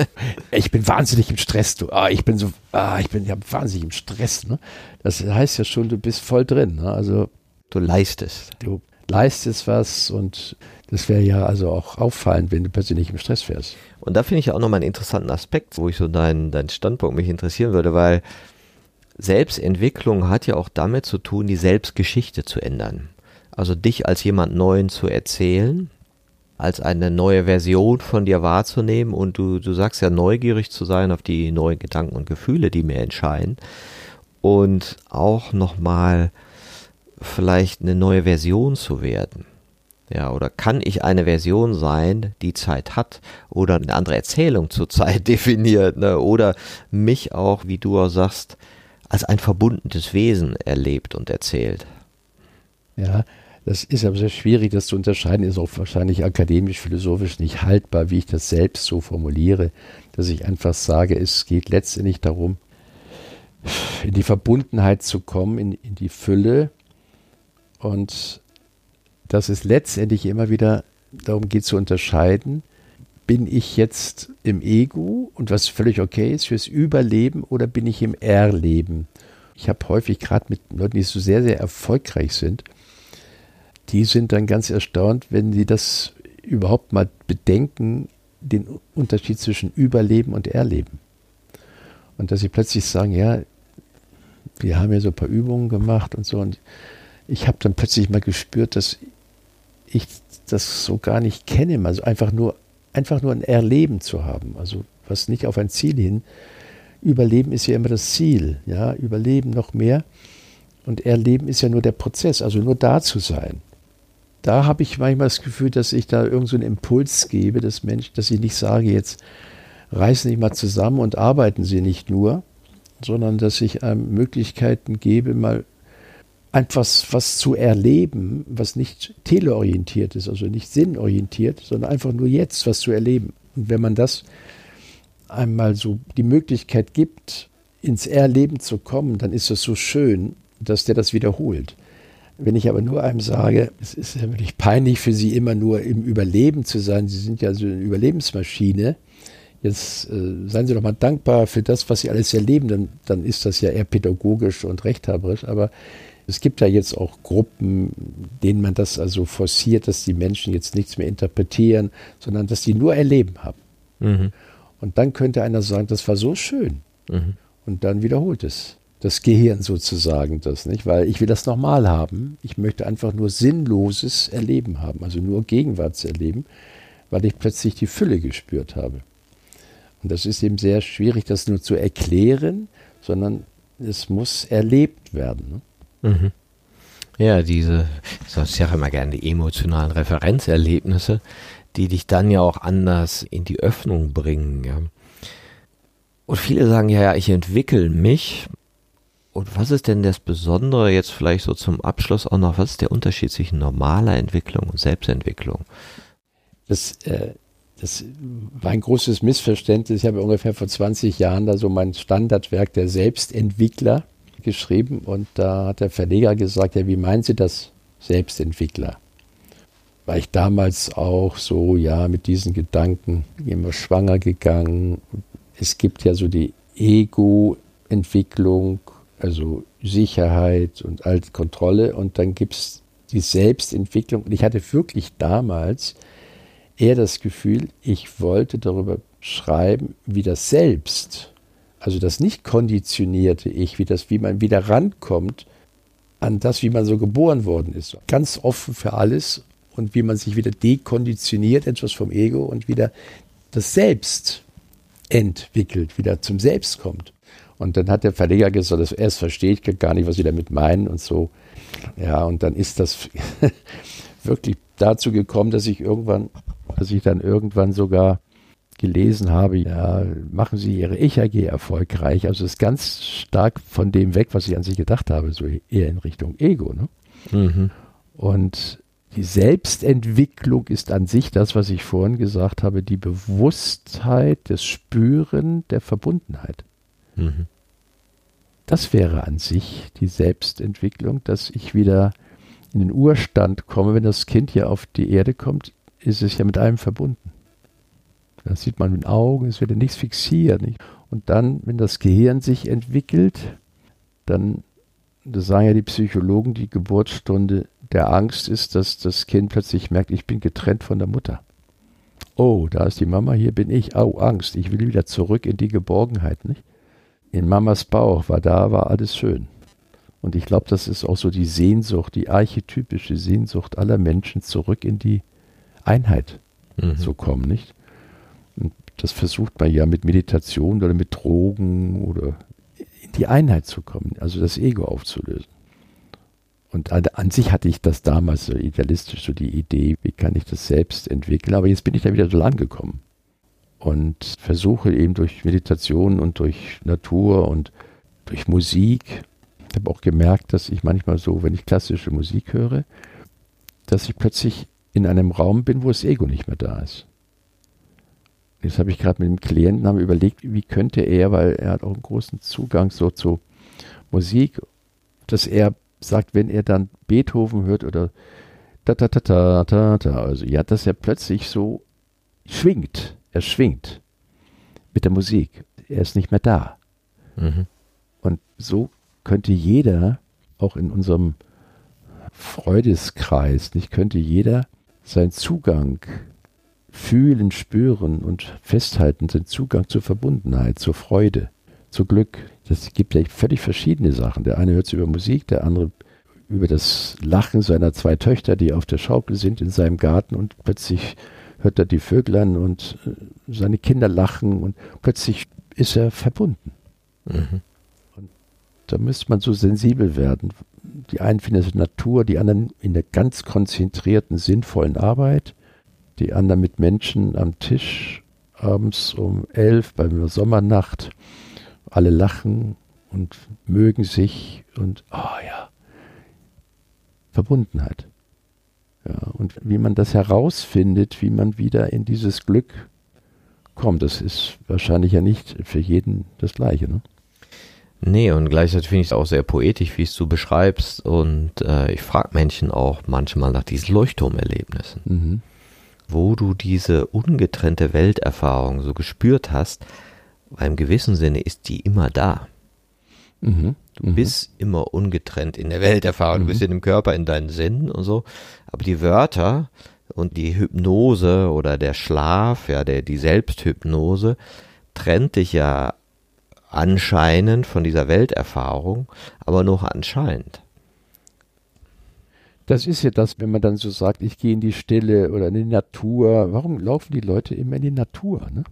ich bin wahnsinnig im Stress, du. Ah, ich bin so, ah, ich bin ja wahnsinnig im Stress. Ne? Das heißt ja schon, du bist voll drin. Ne? Also du leistest. Du leistest was und das wäre ja also auch auffallend, wenn du nicht im Stress wärst. Und da finde ich auch nochmal einen interessanten Aspekt, wo ich so deinen dein Standpunkt mich interessieren würde, weil Selbstentwicklung hat ja auch damit zu tun, die Selbstgeschichte zu ändern. Also dich als jemand Neuen zu erzählen, als eine neue Version von dir wahrzunehmen und du, du sagst ja neugierig zu sein auf die neuen Gedanken und Gefühle, die mir entscheiden und auch nochmal vielleicht eine neue Version zu werden. Ja, oder kann ich eine Version sein, die Zeit hat oder eine andere Erzählung zur Zeit definiert, ne? oder mich auch, wie du auch sagst, als ein verbundenes Wesen erlebt und erzählt. Ja, das ist aber sehr schwierig, das zu unterscheiden, ist auch wahrscheinlich akademisch, philosophisch nicht haltbar, wie ich das selbst so formuliere, dass ich einfach sage, es geht letztendlich darum, in die Verbundenheit zu kommen, in, in die Fülle und dass es letztendlich immer wieder darum geht zu unterscheiden, bin ich jetzt im Ego und was völlig okay ist fürs Überleben oder bin ich im Erleben? Ich habe häufig gerade mit Leuten, die so sehr, sehr erfolgreich sind, die sind dann ganz erstaunt, wenn sie das überhaupt mal bedenken, den Unterschied zwischen Überleben und Erleben. Und dass sie plötzlich sagen, ja, wir haben ja so ein paar Übungen gemacht und so. Und ich habe dann plötzlich mal gespürt, dass ich das so gar nicht kenne, also einfach nur, einfach nur ein Erleben zu haben, also was nicht auf ein Ziel hin. Überleben ist ja immer das Ziel, ja, Überleben noch mehr. Und Erleben ist ja nur der Prozess, also nur da zu sein. Da habe ich manchmal das Gefühl, dass ich da irgendeinen so einen Impuls gebe, dass Mensch, dass ich nicht sage, jetzt reißen Sie mal zusammen und arbeiten Sie nicht nur, sondern dass ich einem Möglichkeiten gebe, mal einfach was zu erleben, was nicht teleorientiert ist, also nicht sinnorientiert, sondern einfach nur jetzt was zu erleben. Und wenn man das einmal so die Möglichkeit gibt, ins Erleben zu kommen, dann ist es so schön, dass der das wiederholt. Wenn ich aber nur einem sage, es ist ja wirklich peinlich für Sie immer nur im Überleben zu sein, Sie sind ja so eine Überlebensmaschine, jetzt äh, seien Sie doch mal dankbar für das, was Sie alles erleben, dann, dann ist das ja eher pädagogisch und rechthaberisch, aber es gibt ja jetzt auch Gruppen, denen man das also forciert, dass die Menschen jetzt nichts mehr interpretieren, sondern dass die nur erleben haben. Mhm. Und dann könnte einer sagen, das war so schön. Mhm. Und dann wiederholt es. Das Gehirn sozusagen das, nicht? Weil ich will das nochmal haben. Ich möchte einfach nur sinnloses Erleben haben, also nur Gegenwartserleben, weil ich plötzlich die Fülle gespürt habe. Und das ist eben sehr schwierig, das nur zu erklären, sondern es muss erlebt werden. Ne? Mhm. Ja, diese, ich sage immer gerne die emotionalen Referenzerlebnisse, die dich dann ja auch anders in die Öffnung bringen. Ja. Und viele sagen ja, ja, ich entwickle mich. Und was ist denn das Besondere jetzt vielleicht so zum Abschluss auch noch? Was ist der Unterschied zwischen normaler Entwicklung und Selbstentwicklung? Das, äh, das war ein großes Missverständnis. Ich habe ungefähr vor 20 Jahren da so mein Standardwerk der Selbstentwickler geschrieben und da hat der Verleger gesagt, ja, wie meinen Sie das Selbstentwickler? War ich damals auch so, ja, mit diesen Gedanken immer schwanger gegangen. Es gibt ja so die Ego-Entwicklung, also Sicherheit und Altkontrolle und dann gibt es die Selbstentwicklung. Und ich hatte wirklich damals eher das Gefühl, ich wollte darüber schreiben, wie das Selbst, also das nicht konditionierte Ich, wie das, wie man wieder rankommt an das, wie man so geboren worden ist. Ganz offen für alles und wie man sich wieder dekonditioniert, etwas vom Ego und wieder das Selbst entwickelt, wieder zum Selbst kommt. Und dann hat der Verleger gesagt, das erst verstehe ich gar nicht, was sie damit meinen und so. Ja, und dann ist das wirklich dazu gekommen, dass ich irgendwann dass ich dann irgendwann sogar gelesen habe, ja, machen Sie Ihre Ich-AG erfolgreich. Also ist ganz stark von dem weg, was ich an sich gedacht habe, so eher in Richtung Ego. Ne? Mhm. Und die Selbstentwicklung ist an sich das, was ich vorhin gesagt habe, die Bewusstheit, das Spüren der Verbundenheit. Mhm. Das wäre an sich die Selbstentwicklung, dass ich wieder in den Urstand komme, wenn das Kind hier auf die Erde kommt ist es ja mit allem verbunden. Das sieht man mit den Augen, es wird ja nichts fixiert. Nicht? Und dann, wenn das Gehirn sich entwickelt, dann, das sagen ja die Psychologen, die Geburtsstunde der Angst ist, dass das Kind plötzlich merkt, ich bin getrennt von der Mutter. Oh, da ist die Mama, hier bin ich. Oh, Angst, ich will wieder zurück in die Geborgenheit. Nicht? In Mamas Bauch war da, war alles schön. Und ich glaube, das ist auch so die Sehnsucht, die archetypische Sehnsucht aller Menschen zurück in die Einheit mhm. zu kommen, nicht? Das versucht man ja mit Meditation oder mit Drogen oder in die Einheit zu kommen, also das Ego aufzulösen. Und an, an, sich hatte ich das damals so idealistisch, so die Idee, wie kann ich das selbst entwickeln, aber jetzt bin ich da wieder so angekommen und versuche eben durch Meditation und durch Natur und durch Musik, ich habe auch gemerkt, dass ich manchmal so, wenn ich klassische Musik höre, dass ich plötzlich in einem Raum bin, wo das Ego nicht mehr da ist. Jetzt habe ich gerade mit dem Klienten haben überlegt, wie könnte er, weil er hat auch einen großen Zugang so zu Musik, dass er sagt, wenn er dann Beethoven hört oder ta ta ta ta ta ta, also ja, dass er plötzlich so schwingt, er schwingt mit der Musik. Er ist nicht mehr da. Mhm. Und so könnte jeder, auch in unserem Freudeskreis, nicht könnte jeder sein Zugang fühlen, spüren und festhalten, sein Zugang zur Verbundenheit, zur Freude, zu Glück. Das gibt ja völlig verschiedene Sachen. Der eine hört es über Musik, der andere über das Lachen seiner zwei Töchter, die auf der Schaukel sind in seinem Garten und plötzlich hört er die Vöglein und äh, seine Kinder lachen und plötzlich ist er verbunden. Mhm. Und da müsste man so sensibel werden. Die einen finden es Natur, die anderen in der ganz konzentrierten, sinnvollen Arbeit, die anderen mit Menschen am Tisch abends um elf bei einer Sommernacht. Alle lachen und mögen sich und, oh ja, Verbundenheit. Ja, und wie man das herausfindet, wie man wieder in dieses Glück kommt, das ist wahrscheinlich ja nicht für jeden das Gleiche. Ne? Nee, und gleichzeitig finde ich es auch sehr poetisch, wie es du beschreibst. Und äh, ich frage Menschen auch manchmal nach diesen Leuchtturmerlebnissen, mhm. Wo du diese ungetrennte Welterfahrung so gespürt hast, weil im gewissen Sinne ist die immer da. Mhm. Du mhm. bist immer ungetrennt in der Welterfahrung. Du bist mhm. in dem Körper, in deinen Sinnen und so. Aber die Wörter und die Hypnose oder der Schlaf, ja, der, die Selbsthypnose trennt dich ja anscheinend von dieser Welterfahrung, aber nur anscheinend. Das ist ja das, wenn man dann so sagt, ich gehe in die Stille oder in die Natur. Warum laufen die Leute immer in die Natur? Ne?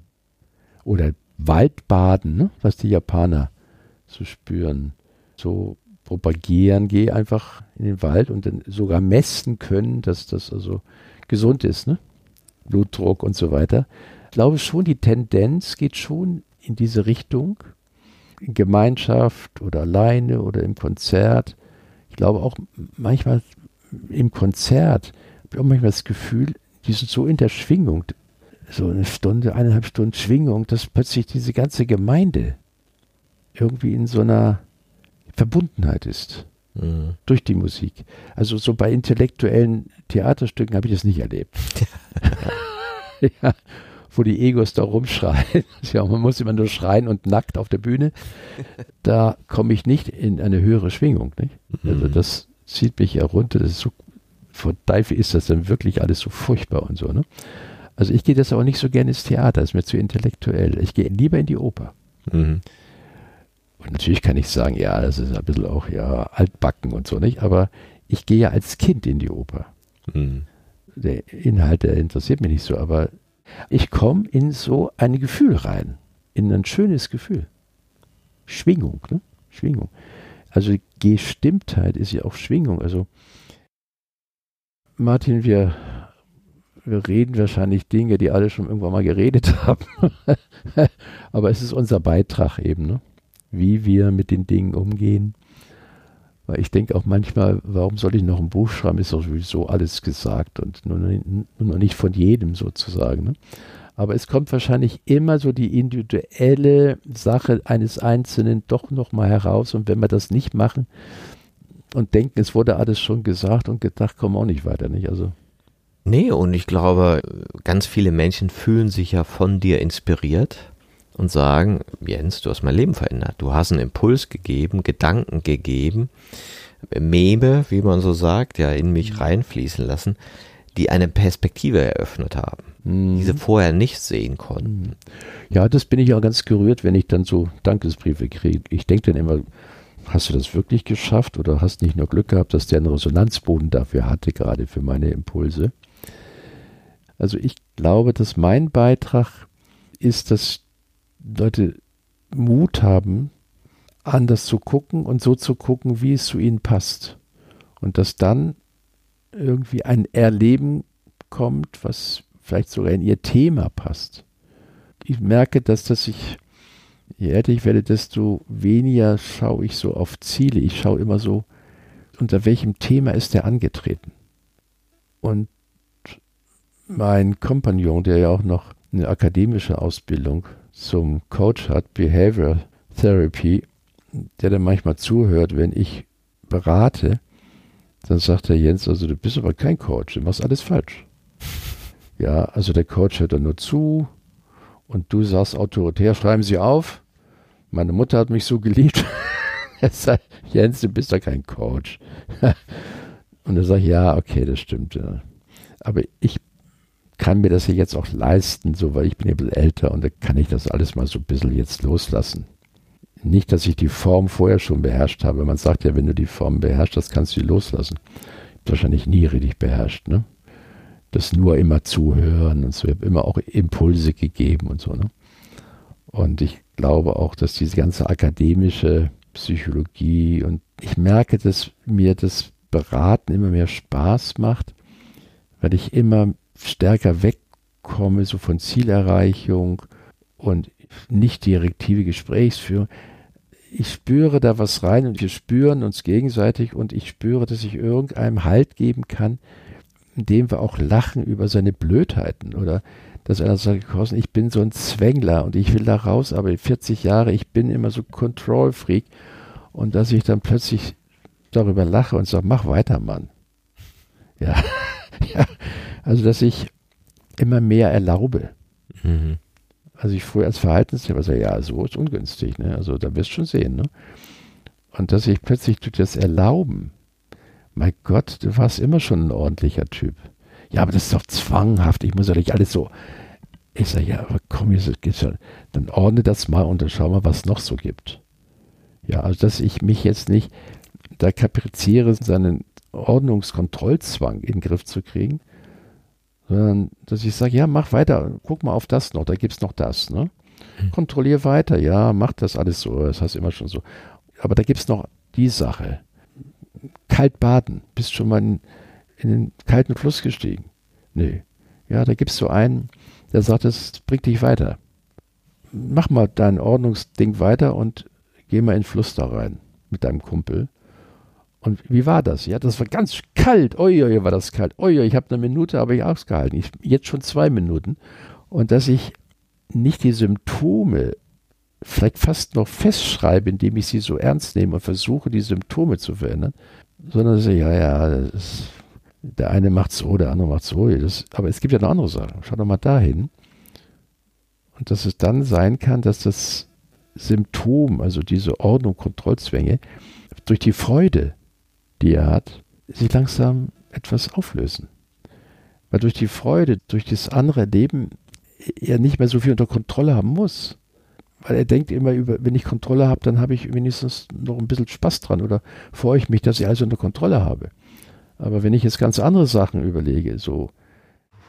Oder Waldbaden, ne? was die Japaner zu spüren, so propagieren, geh einfach in den Wald und dann sogar messen können, dass das also gesund ist, ne? Blutdruck und so weiter. Ich glaube schon, die Tendenz geht schon in diese Richtung, in Gemeinschaft oder alleine oder im Konzert. Ich glaube auch manchmal im Konzert habe ich auch manchmal das Gefühl, die sind so in der Schwingung, so eine Stunde, eineinhalb Stunden Schwingung, dass plötzlich diese ganze Gemeinde irgendwie in so einer Verbundenheit ist. Mhm. Durch die Musik. Also so bei intellektuellen Theaterstücken habe ich das nicht erlebt. ja, wo die Egos da rumschreien. Ja, man muss immer nur schreien und nackt auf der Bühne. Da komme ich nicht in eine höhere Schwingung. Nicht? Also mhm. das zieht mich ja runter. Das ist so, vor Teufel ist das dann wirklich alles so furchtbar und so. Ne? Also ich gehe das auch nicht so gerne ins Theater, das ist mir zu intellektuell. Ich gehe lieber in die Oper. Mhm. Und natürlich kann ich sagen, ja, das ist ein bisschen auch ja altbacken und so nicht, aber ich gehe ja als Kind in die Oper. Mhm. Der Inhalt, der interessiert mich nicht so, aber ich komme in so ein Gefühl rein, in ein schönes Gefühl. Schwingung, ne? Schwingung. Also Gestimmtheit ist ja auch Schwingung. Also Martin, wir, wir reden wahrscheinlich Dinge, die alle schon irgendwann mal geredet haben. Aber es ist unser Beitrag eben, ne? wie wir mit den Dingen umgehen. Weil ich denke auch manchmal, warum soll ich noch ein Buch schreiben? Ist doch sowieso alles gesagt und nur, nur nicht von jedem sozusagen. Ne? Aber es kommt wahrscheinlich immer so die individuelle Sache eines Einzelnen doch nochmal heraus. Und wenn wir das nicht machen und denken, es wurde alles schon gesagt und gedacht, kommen auch nicht weiter, nicht? Also. Nee, und ich glaube, ganz viele Menschen fühlen sich ja von dir inspiriert und sagen, Jens, du hast mein Leben verändert. Du hast einen Impuls gegeben, Gedanken gegeben, Meme, wie man so sagt, ja, in mich mhm. reinfließen lassen, die eine Perspektive eröffnet haben, mhm. die sie vorher nicht sehen konnten. Mhm. Ja, das bin ich auch ganz gerührt, wenn ich dann so Dankesbriefe kriege. Ich denke dann immer, hast du das wirklich geschafft oder hast nicht nur Glück gehabt, dass der einen Resonanzboden dafür hatte, gerade für meine Impulse? Also ich glaube, dass mein Beitrag ist, dass Leute Mut haben, anders zu gucken und so zu gucken, wie es zu ihnen passt. Und dass dann irgendwie ein Erleben kommt, was vielleicht sogar in ihr Thema passt. Ich merke, dass das sich, je älter ich werde, desto weniger schaue ich so auf Ziele. Ich schaue immer so, unter welchem Thema ist der angetreten. Und mein Kompagnon, der ja auch noch eine akademische Ausbildung zum Coach hat, Behavior Therapy, der dann manchmal zuhört, wenn ich berate, dann sagt der Jens, also du bist aber kein Coach, du machst alles falsch. Ja, also der Coach hört dann nur zu und du sagst autoritär, schreiben Sie auf. Meine Mutter hat mich so geliebt. er sagt, Jens, du bist doch kein Coach. und er sagt, ja, okay, das stimmt. Ja. Aber ich kann mir das ja jetzt auch leisten, so weil ich bin ein bisschen älter und da kann ich das alles mal so ein bisschen jetzt loslassen. Nicht, dass ich die Form vorher schon beherrscht habe. Man sagt ja, wenn du die Form beherrscht hast, kannst du sie loslassen. Wahrscheinlich nie richtig beherrscht, ne? Das nur immer zuhören und. Ich habe immer auch Impulse gegeben und so, ne? Und ich glaube auch, dass diese ganze akademische Psychologie und ich merke, dass mir das Beraten immer mehr Spaß macht, weil ich immer stärker wegkomme, so von Zielerreichung und nicht direktive Gesprächsführung. Ich spüre da was rein und wir spüren uns gegenseitig und ich spüre, dass ich irgendeinem Halt geben kann, indem wir auch lachen über seine Blödheiten oder dass einer sagt, ich bin so ein Zwängler und ich will da raus, aber 40 Jahre, ich bin immer so Control Freak und dass ich dann plötzlich darüber lache und sage, mach weiter, Mann. Ja, ja. also dass ich immer mehr erlaube. Mhm. Also ich früher als Verhaltenslehrer sage, ja, so ist ungünstig, ne? Also da wirst du schon sehen, ne? Und dass ich plötzlich durch das Erlauben, mein Gott, du warst immer schon ein ordentlicher Typ. Ja, aber das ist doch zwanghaft, ich muss ja nicht alles so. Ich sage, ja, aber komm, dann ordne das mal und dann schau mal, was es noch so gibt. Ja, also dass ich mich jetzt nicht da kapriziere, seinen Ordnungskontrollzwang in den Griff zu kriegen, sondern dass ich sage, ja, mach weiter, guck mal auf das noch, da gibt es noch das. Ne? Hm. Kontrollier weiter, ja, mach das alles so, das heißt immer schon so. Aber da gibt es noch die Sache. Kalt baden, bist schon mal in, in den kalten Fluss gestiegen? Nee. Ja, da gibt es so einen, der sagt, es bringt dich weiter. Mach mal dein Ordnungsding weiter und geh mal in den Fluss da rein mit deinem Kumpel. Und wie war das? Ja, das war ganz kalt. Oi, war das kalt. Oi, ich habe eine Minute, aber ich ausgehalten. Ich, jetzt schon zwei Minuten. Und dass ich nicht die Symptome vielleicht fast noch festschreibe, indem ich sie so ernst nehme und versuche, die Symptome zu verändern, sondern dass ich, ja, ja, ist, der eine macht so, der andere macht so. Das, aber es gibt ja noch andere Sachen. Schau doch mal dahin. Und dass es dann sein kann, dass das Symptom, also diese Ordnung, Kontrollzwänge, durch die Freude, die er hat, sich langsam etwas auflösen. Weil durch die Freude, durch das andere Leben er nicht mehr so viel unter Kontrolle haben muss. Weil er denkt immer über, wenn ich Kontrolle habe, dann habe ich wenigstens noch ein bisschen Spaß dran oder freue ich mich, dass ich alles unter Kontrolle habe. Aber wenn ich jetzt ganz andere Sachen überlege, so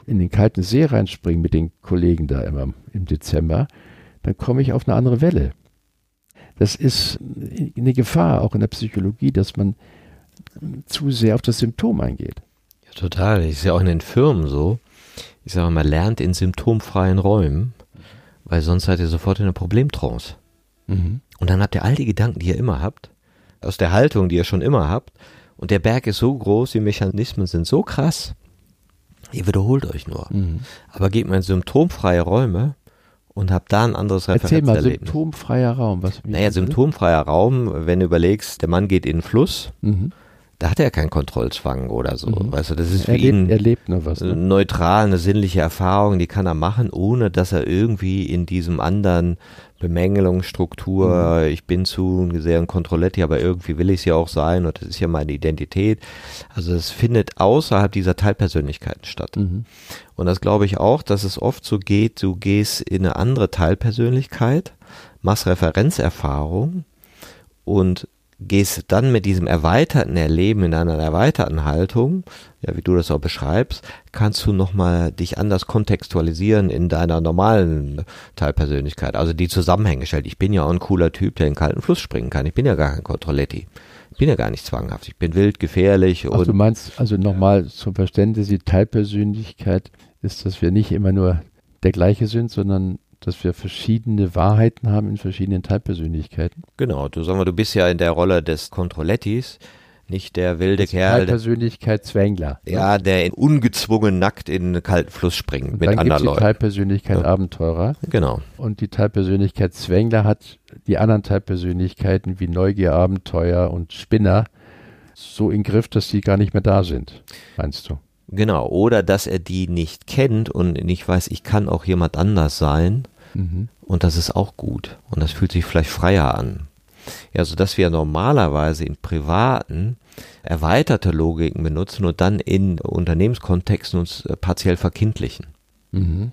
in den kalten See reinspringen mit den Kollegen da immer im Dezember, dann komme ich auf eine andere Welle. Das ist eine Gefahr, auch in der Psychologie, dass man zu sehr auf das Symptom eingeht. Ja, total. Das ist ja auch in den Firmen so. Ich sage mal, man lernt in symptomfreien Räumen, weil sonst seid ihr sofort in einer Problemtrance. Mhm. Und dann habt ihr all die Gedanken, die ihr immer habt, aus der Haltung, die ihr schon immer habt, und der Berg ist so groß, die Mechanismen sind so krass, ihr wiederholt euch nur. Mhm. Aber geht man in symptomfreie Räume und habt da ein anderes Referenzerlebnis. Erzähl mal, symptomfreier Raum. Was, naja, symptomfreier Raum, wenn du überlegst, der Mann geht in den Fluss, mhm da hat er keinen Kontrollzwang oder so. Mhm. Weißt du, das ist für er ihn er lebt nur was, ne? neutral, eine sinnliche Erfahrung, die kann er machen, ohne dass er irgendwie in diesem anderen Bemängelungsstruktur, mhm. ich bin zu sehr ein Kontrolletti, aber irgendwie will ich es ja auch sein und das ist ja meine Identität. Also es findet außerhalb dieser Teilpersönlichkeiten statt. Mhm. Und das glaube ich auch, dass es oft so geht, du gehst in eine andere Teilpersönlichkeit, machst Referenzerfahrung und gehst dann mit diesem erweiterten Erleben in einer erweiterten Haltung, ja, wie du das auch beschreibst, kannst du nochmal dich anders kontextualisieren in deiner normalen Teilpersönlichkeit. Also die Zusammenhänge stellt. Ich bin ja auch ein cooler Typ, der in den kalten Fluss springen kann. Ich bin ja gar kein Kontrolletti. Ich bin ja gar nicht zwanghaft. Ich bin wild, gefährlich. Ach, du meinst, also nochmal zum Verständnis, die Teilpersönlichkeit ist, dass wir nicht immer nur der gleiche sind, sondern dass wir verschiedene Wahrheiten haben in verschiedenen Teilpersönlichkeiten. Genau, du sag mal, du bist ja in der Rolle des Kontrollettis, nicht der wilde das Kerl. Teilpersönlichkeit Zwängler. Ne? Ja, der in ungezwungen nackt in den kalten Fluss springt und mit dann anderen Leuten. Die Teilpersönlichkeit ja. Abenteurer. Genau. Und die Teilpersönlichkeit Zwängler hat die anderen Teilpersönlichkeiten wie Neugier, Abenteuer und Spinner so in Griff, dass die gar nicht mehr da sind, meinst du? Genau, oder dass er die nicht kennt und nicht weiß, ich kann auch jemand anders sein. Mhm. Und das ist auch gut. Und das fühlt sich vielleicht freier an. Ja, so dass wir normalerweise im Privaten erweiterte Logiken benutzen und dann in Unternehmenskontexten uns äh, partiell verkindlichen. Mhm.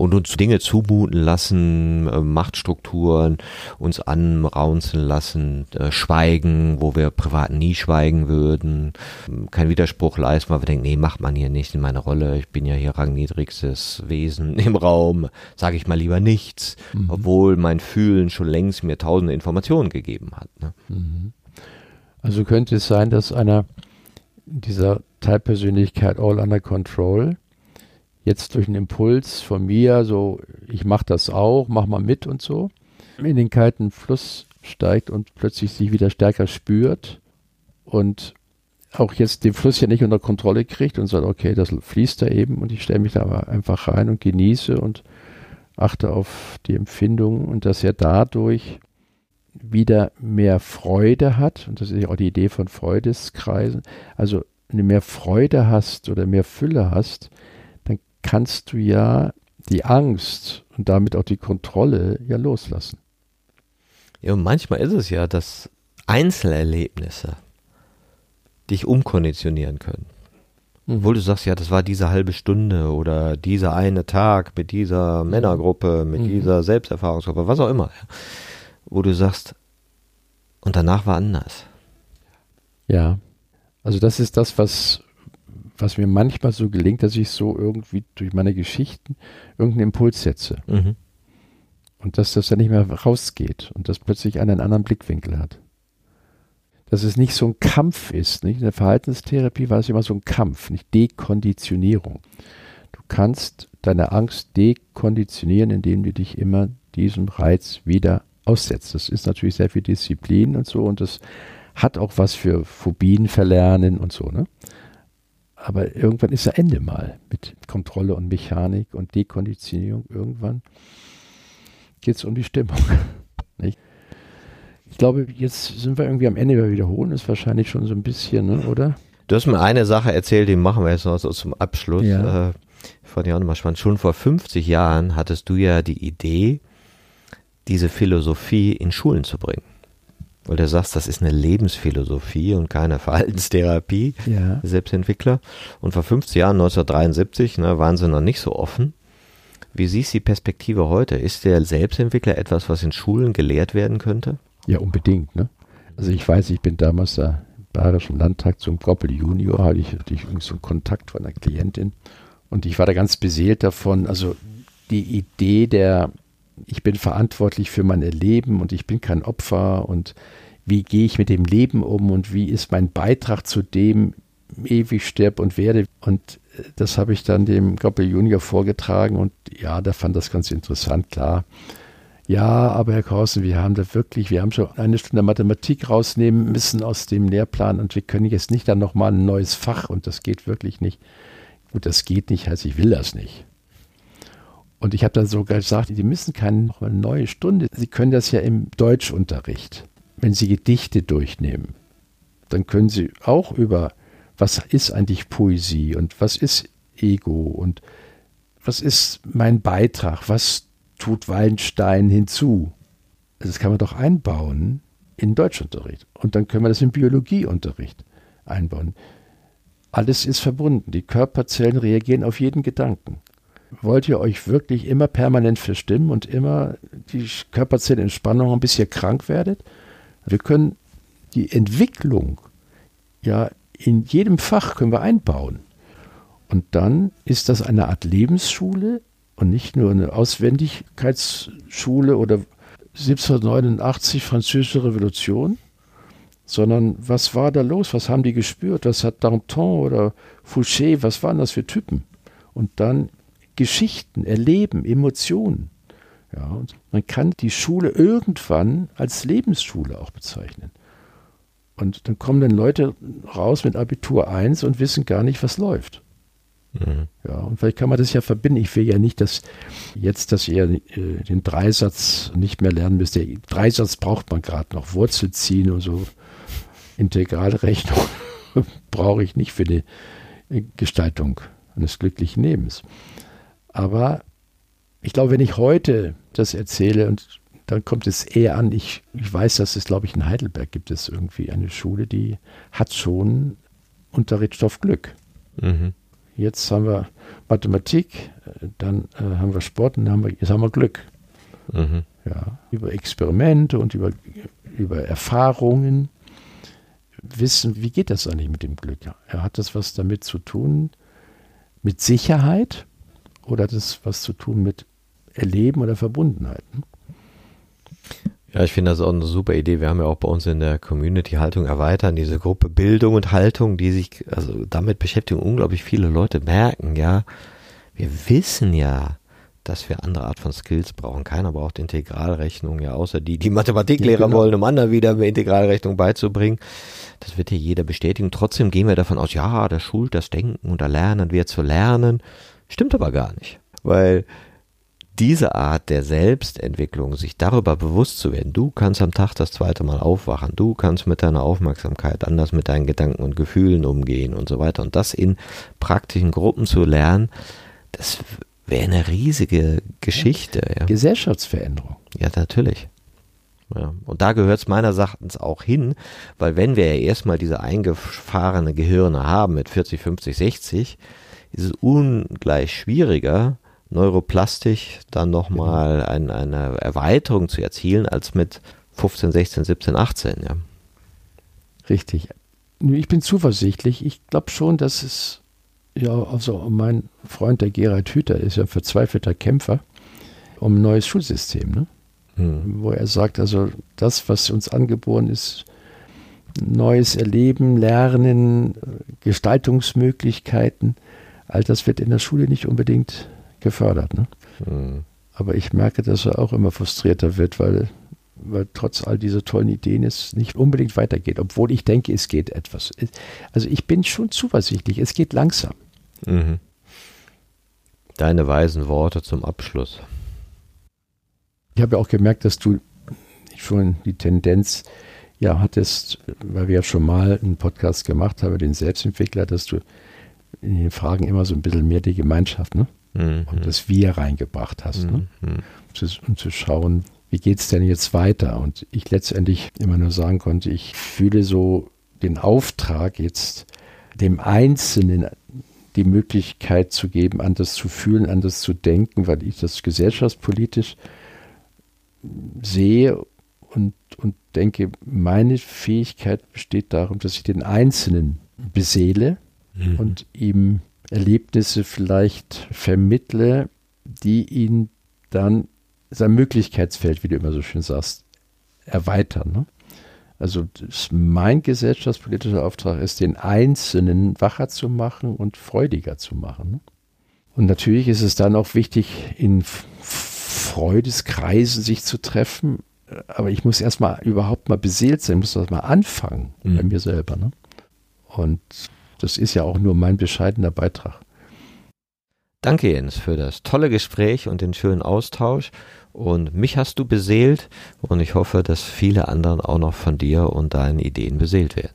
Und uns Dinge zumuten lassen, äh, Machtstrukturen uns anraunzen lassen, äh, schweigen, wo wir privat nie schweigen würden, kein Widerspruch leisten, weil wir denken, nee, macht man hier nicht in meiner Rolle, ich bin ja hier rangniedrigstes Wesen im Raum, sage ich mal lieber nichts, mhm. obwohl mein Fühlen schon längst mir tausende Informationen gegeben hat. Ne? Mhm. Also könnte es sein, dass einer dieser Teilpersönlichkeit All Under Control jetzt durch einen Impuls von mir, so ich mache das auch, mach mal mit und so, in den kalten Fluss steigt und plötzlich sich wieder stärker spürt und auch jetzt den Fluss ja nicht unter Kontrolle kriegt und sagt, okay, das fließt da eben und ich stelle mich da einfach rein und genieße und achte auf die Empfindungen und dass er dadurch wieder mehr Freude hat, und das ist ja auch die Idee von Freudeskreisen, also du mehr Freude hast oder mehr Fülle hast, kannst du ja die Angst und damit auch die Kontrolle ja loslassen. Ja, und manchmal ist es ja, dass Einzelerlebnisse dich umkonditionieren können. Mhm. Obwohl du sagst, ja, das war diese halbe Stunde oder dieser eine Tag mit dieser mhm. Männergruppe, mit mhm. dieser Selbsterfahrungsgruppe, was auch immer. Wo du sagst, und danach war anders. Ja, also das ist das, was, was mir manchmal so gelingt, dass ich so irgendwie durch meine Geschichten irgendeinen Impuls setze. Mhm. Und dass das dann nicht mehr rausgeht und dass plötzlich einer einen anderen Blickwinkel hat. Dass es nicht so ein Kampf ist. Nicht? In der Verhaltenstherapie war es immer so ein Kampf, nicht Dekonditionierung. Du kannst deine Angst dekonditionieren, indem du dich immer diesem Reiz wieder aussetzt. Das ist natürlich sehr viel Disziplin und so und das hat auch was für Phobien verlernen und so, ne? Aber irgendwann ist ja Ende mal mit Kontrolle und Mechanik und Dekonditionierung. Irgendwann geht es um die Stimmung. Nicht? Ich glaube, jetzt sind wir irgendwie am Ende. Wir wiederholen es wahrscheinlich schon so ein bisschen, ne, oder? Du hast mir eine Sache erzählt, die machen wir jetzt noch so zum Abschluss. Ja. Äh, fand ich auch nochmal spannend. Schon vor 50 Jahren hattest du ja die Idee, diese Philosophie in Schulen zu bringen. Weil du sagst, das ist eine Lebensphilosophie und keine Verhaltenstherapie, ja. Selbstentwickler. Und vor 50 Jahren, 1973, ne, waren sie noch nicht so offen. Wie siehst du die Perspektive heute? Ist der Selbstentwickler etwas, was in Schulen gelehrt werden könnte? Ja, unbedingt. Ne? Also ich weiß, ich bin damals da im Bayerischen Landtag zum Goppel Junior, hatte ich, hatte ich so einen Kontakt von einer Klientin und ich war da ganz beseelt davon. Also die Idee der ich bin verantwortlich für mein Leben und ich bin kein Opfer und wie gehe ich mit dem Leben um und wie ist mein Beitrag zu dem, ewig sterb und werde. Und äh, das habe ich dann dem Goppel Junior vorgetragen und ja, der fand das ganz interessant, klar. Ja, aber Herr Korsen, wir haben da wirklich, wir haben schon eine Stunde Mathematik rausnehmen müssen aus dem Lehrplan und wir können jetzt nicht dann nochmal ein neues Fach und das geht wirklich nicht. Gut, das geht nicht, heißt, ich will das nicht. Und ich habe dann sogar gesagt, die müssen keine noch eine neue Stunde. Sie können das ja im Deutschunterricht, wenn Sie Gedichte durchnehmen. Dann können Sie auch über, was ist eigentlich Poesie und was ist Ego und was ist mein Beitrag, was tut Wallenstein hinzu. Das kann man doch einbauen in Deutschunterricht. Und dann können wir das im Biologieunterricht einbauen. Alles ist verbunden. Die Körperzellen reagieren auf jeden Gedanken wollt ihr euch wirklich immer permanent verstimmen und immer die Körperzellen in Spannung haben, bis ihr krank werdet? Wir können die Entwicklung ja in jedem Fach können wir einbauen. Und dann ist das eine Art Lebensschule und nicht nur eine Auswendigkeitsschule oder 1789 französische Revolution, sondern was war da los? Was haben die gespürt? Was hat Danton oder Fouché, was waren das für Typen? Und dann Geschichten, Erleben, Emotionen. Ja, und man kann die Schule irgendwann als Lebensschule auch bezeichnen. Und dann kommen dann Leute raus mit Abitur 1 und wissen gar nicht, was läuft. Mhm. Ja, und vielleicht kann man das ja verbinden. Ich will ja nicht, dass jetzt, dass ihr äh, den Dreisatz nicht mehr lernen müsst. Der Dreisatz braucht man gerade noch. Wurzel ziehen und so. Integralrechnung brauche ich nicht für die Gestaltung eines glücklichen Lebens. Aber ich glaube, wenn ich heute das erzähle und dann kommt es eher an, ich, ich weiß, dass es, glaube ich, in Heidelberg gibt es irgendwie eine Schule, die hat schon Unterrichtsstoff Glück. Mhm. Jetzt haben wir Mathematik, dann äh, haben wir Sport und dann haben wir, jetzt haben wir Glück. Mhm. Ja, über Experimente und über, über Erfahrungen wissen, wie geht das eigentlich mit dem Glück? Ja, hat das was damit zu tun, mit Sicherheit oder hat das was zu tun mit Erleben oder Verbundenheit? Ja, ich finde das auch eine super Idee. Wir haben ja auch bei uns in der Community Haltung erweitern, diese Gruppe Bildung und Haltung, die sich, also damit beschäftigen unglaublich viele Leute merken, ja. Wir wissen ja, dass wir andere Art von Skills brauchen. Keiner braucht Integralrechnung, ja, außer die, die Mathematiklehrer ja, genau. wollen, um anderen wieder mehr Integralrechnung beizubringen. Das wird hier jeder bestätigen. Trotzdem gehen wir davon aus, ja, das schult das Denken und Erlernen wird zu lernen. Stimmt aber gar nicht. Weil diese Art der Selbstentwicklung, sich darüber bewusst zu werden, du kannst am Tag das zweite Mal aufwachen, du kannst mit deiner Aufmerksamkeit anders mit deinen Gedanken und Gefühlen umgehen und so weiter. Und das in praktischen Gruppen zu lernen, das wäre eine riesige Geschichte. Ja. Gesellschaftsveränderung. Ja, natürlich. Ja. Und da gehört es meiner Erachtens auch hin, weil wenn wir ja erstmal diese eingefahrene Gehirne haben mit 40, 50, 60, ist es ungleich schwieriger, neuroplastisch dann nochmal genau. ein, eine Erweiterung zu erzielen, als mit 15, 16, 17, 18. Ja. Richtig. Ich bin zuversichtlich. Ich glaube schon, dass es, ja, also mein Freund, der Gerald Hüther, ist ja ein verzweifelter Kämpfer um ein neues Schulsystem, ne? Hm. wo er sagt, also das, was uns angeboren ist, neues Erleben, Lernen, Gestaltungsmöglichkeiten, all das wird in der Schule nicht unbedingt gefördert. Ne? Mhm. Aber ich merke, dass er auch immer frustrierter wird, weil, weil trotz all dieser tollen Ideen es nicht unbedingt weitergeht, obwohl ich denke, es geht etwas. Also ich bin schon zuversichtlich, es geht langsam. Mhm. Deine weisen Worte zum Abschluss. Ich habe ja auch gemerkt, dass du schon die Tendenz ja hattest, weil wir ja schon mal einen Podcast gemacht haben, den Selbstentwickler, dass du in den Fragen immer so ein bisschen mehr die Gemeinschaft, ne? mhm. und das Wir reingebracht hast. Ne? Mhm. Ne? Um zu schauen, wie geht es denn jetzt weiter? Und ich letztendlich immer nur sagen konnte, ich fühle so den Auftrag jetzt dem Einzelnen die Möglichkeit zu geben, anders zu fühlen, anders zu denken, weil ich das gesellschaftspolitisch sehe und, und denke, meine Fähigkeit besteht darum, dass ich den Einzelnen beseele mhm. und ihm Erlebnisse vielleicht vermittle, die ihn dann sein Möglichkeitsfeld, wie du immer so schön sagst, erweitern. Ne? Also mein gesellschaftspolitischer Auftrag ist, den Einzelnen wacher zu machen und freudiger zu machen. Ne? Und natürlich ist es dann auch wichtig, in Freudeskreisen sich zu treffen. Aber ich muss erstmal überhaupt mal beseelt sein, muss das mal anfangen mhm. bei mir selber. Ne? Und das ist ja auch nur mein bescheidener Beitrag. Danke Jens für das tolle Gespräch und den schönen Austausch. Und mich hast du beseelt und ich hoffe, dass viele anderen auch noch von dir und deinen Ideen beseelt werden.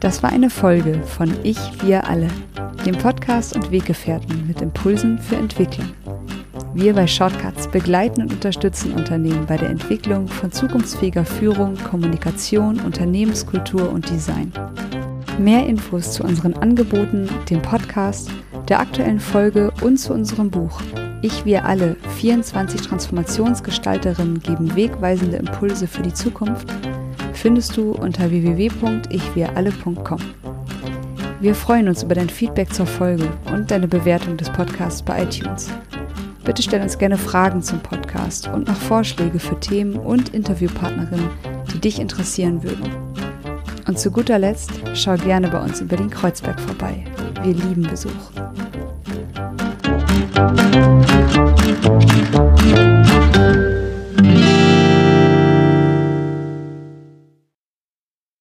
Das war eine Folge von Ich, wir alle, dem Podcast und Weggefährten mit Impulsen für Entwicklung. Wir bei Shortcuts begleiten und unterstützen Unternehmen bei der Entwicklung von zukunftsfähiger Führung, Kommunikation, Unternehmenskultur und Design. Mehr Infos zu unseren Angeboten, dem Podcast, der aktuellen Folge und zu unserem Buch Ich, wir alle, 24 Transformationsgestalterinnen geben wegweisende Impulse für die Zukunft, findest du unter www.ichwiralle.com. Wir freuen uns über dein Feedback zur Folge und deine Bewertung des Podcasts bei iTunes. Bitte stell uns gerne Fragen zum Podcast und noch Vorschläge für Themen und Interviewpartnerinnen, die dich interessieren würden. Und zu guter Letzt schau gerne bei uns über den Kreuzberg vorbei. Wir lieben Besuch.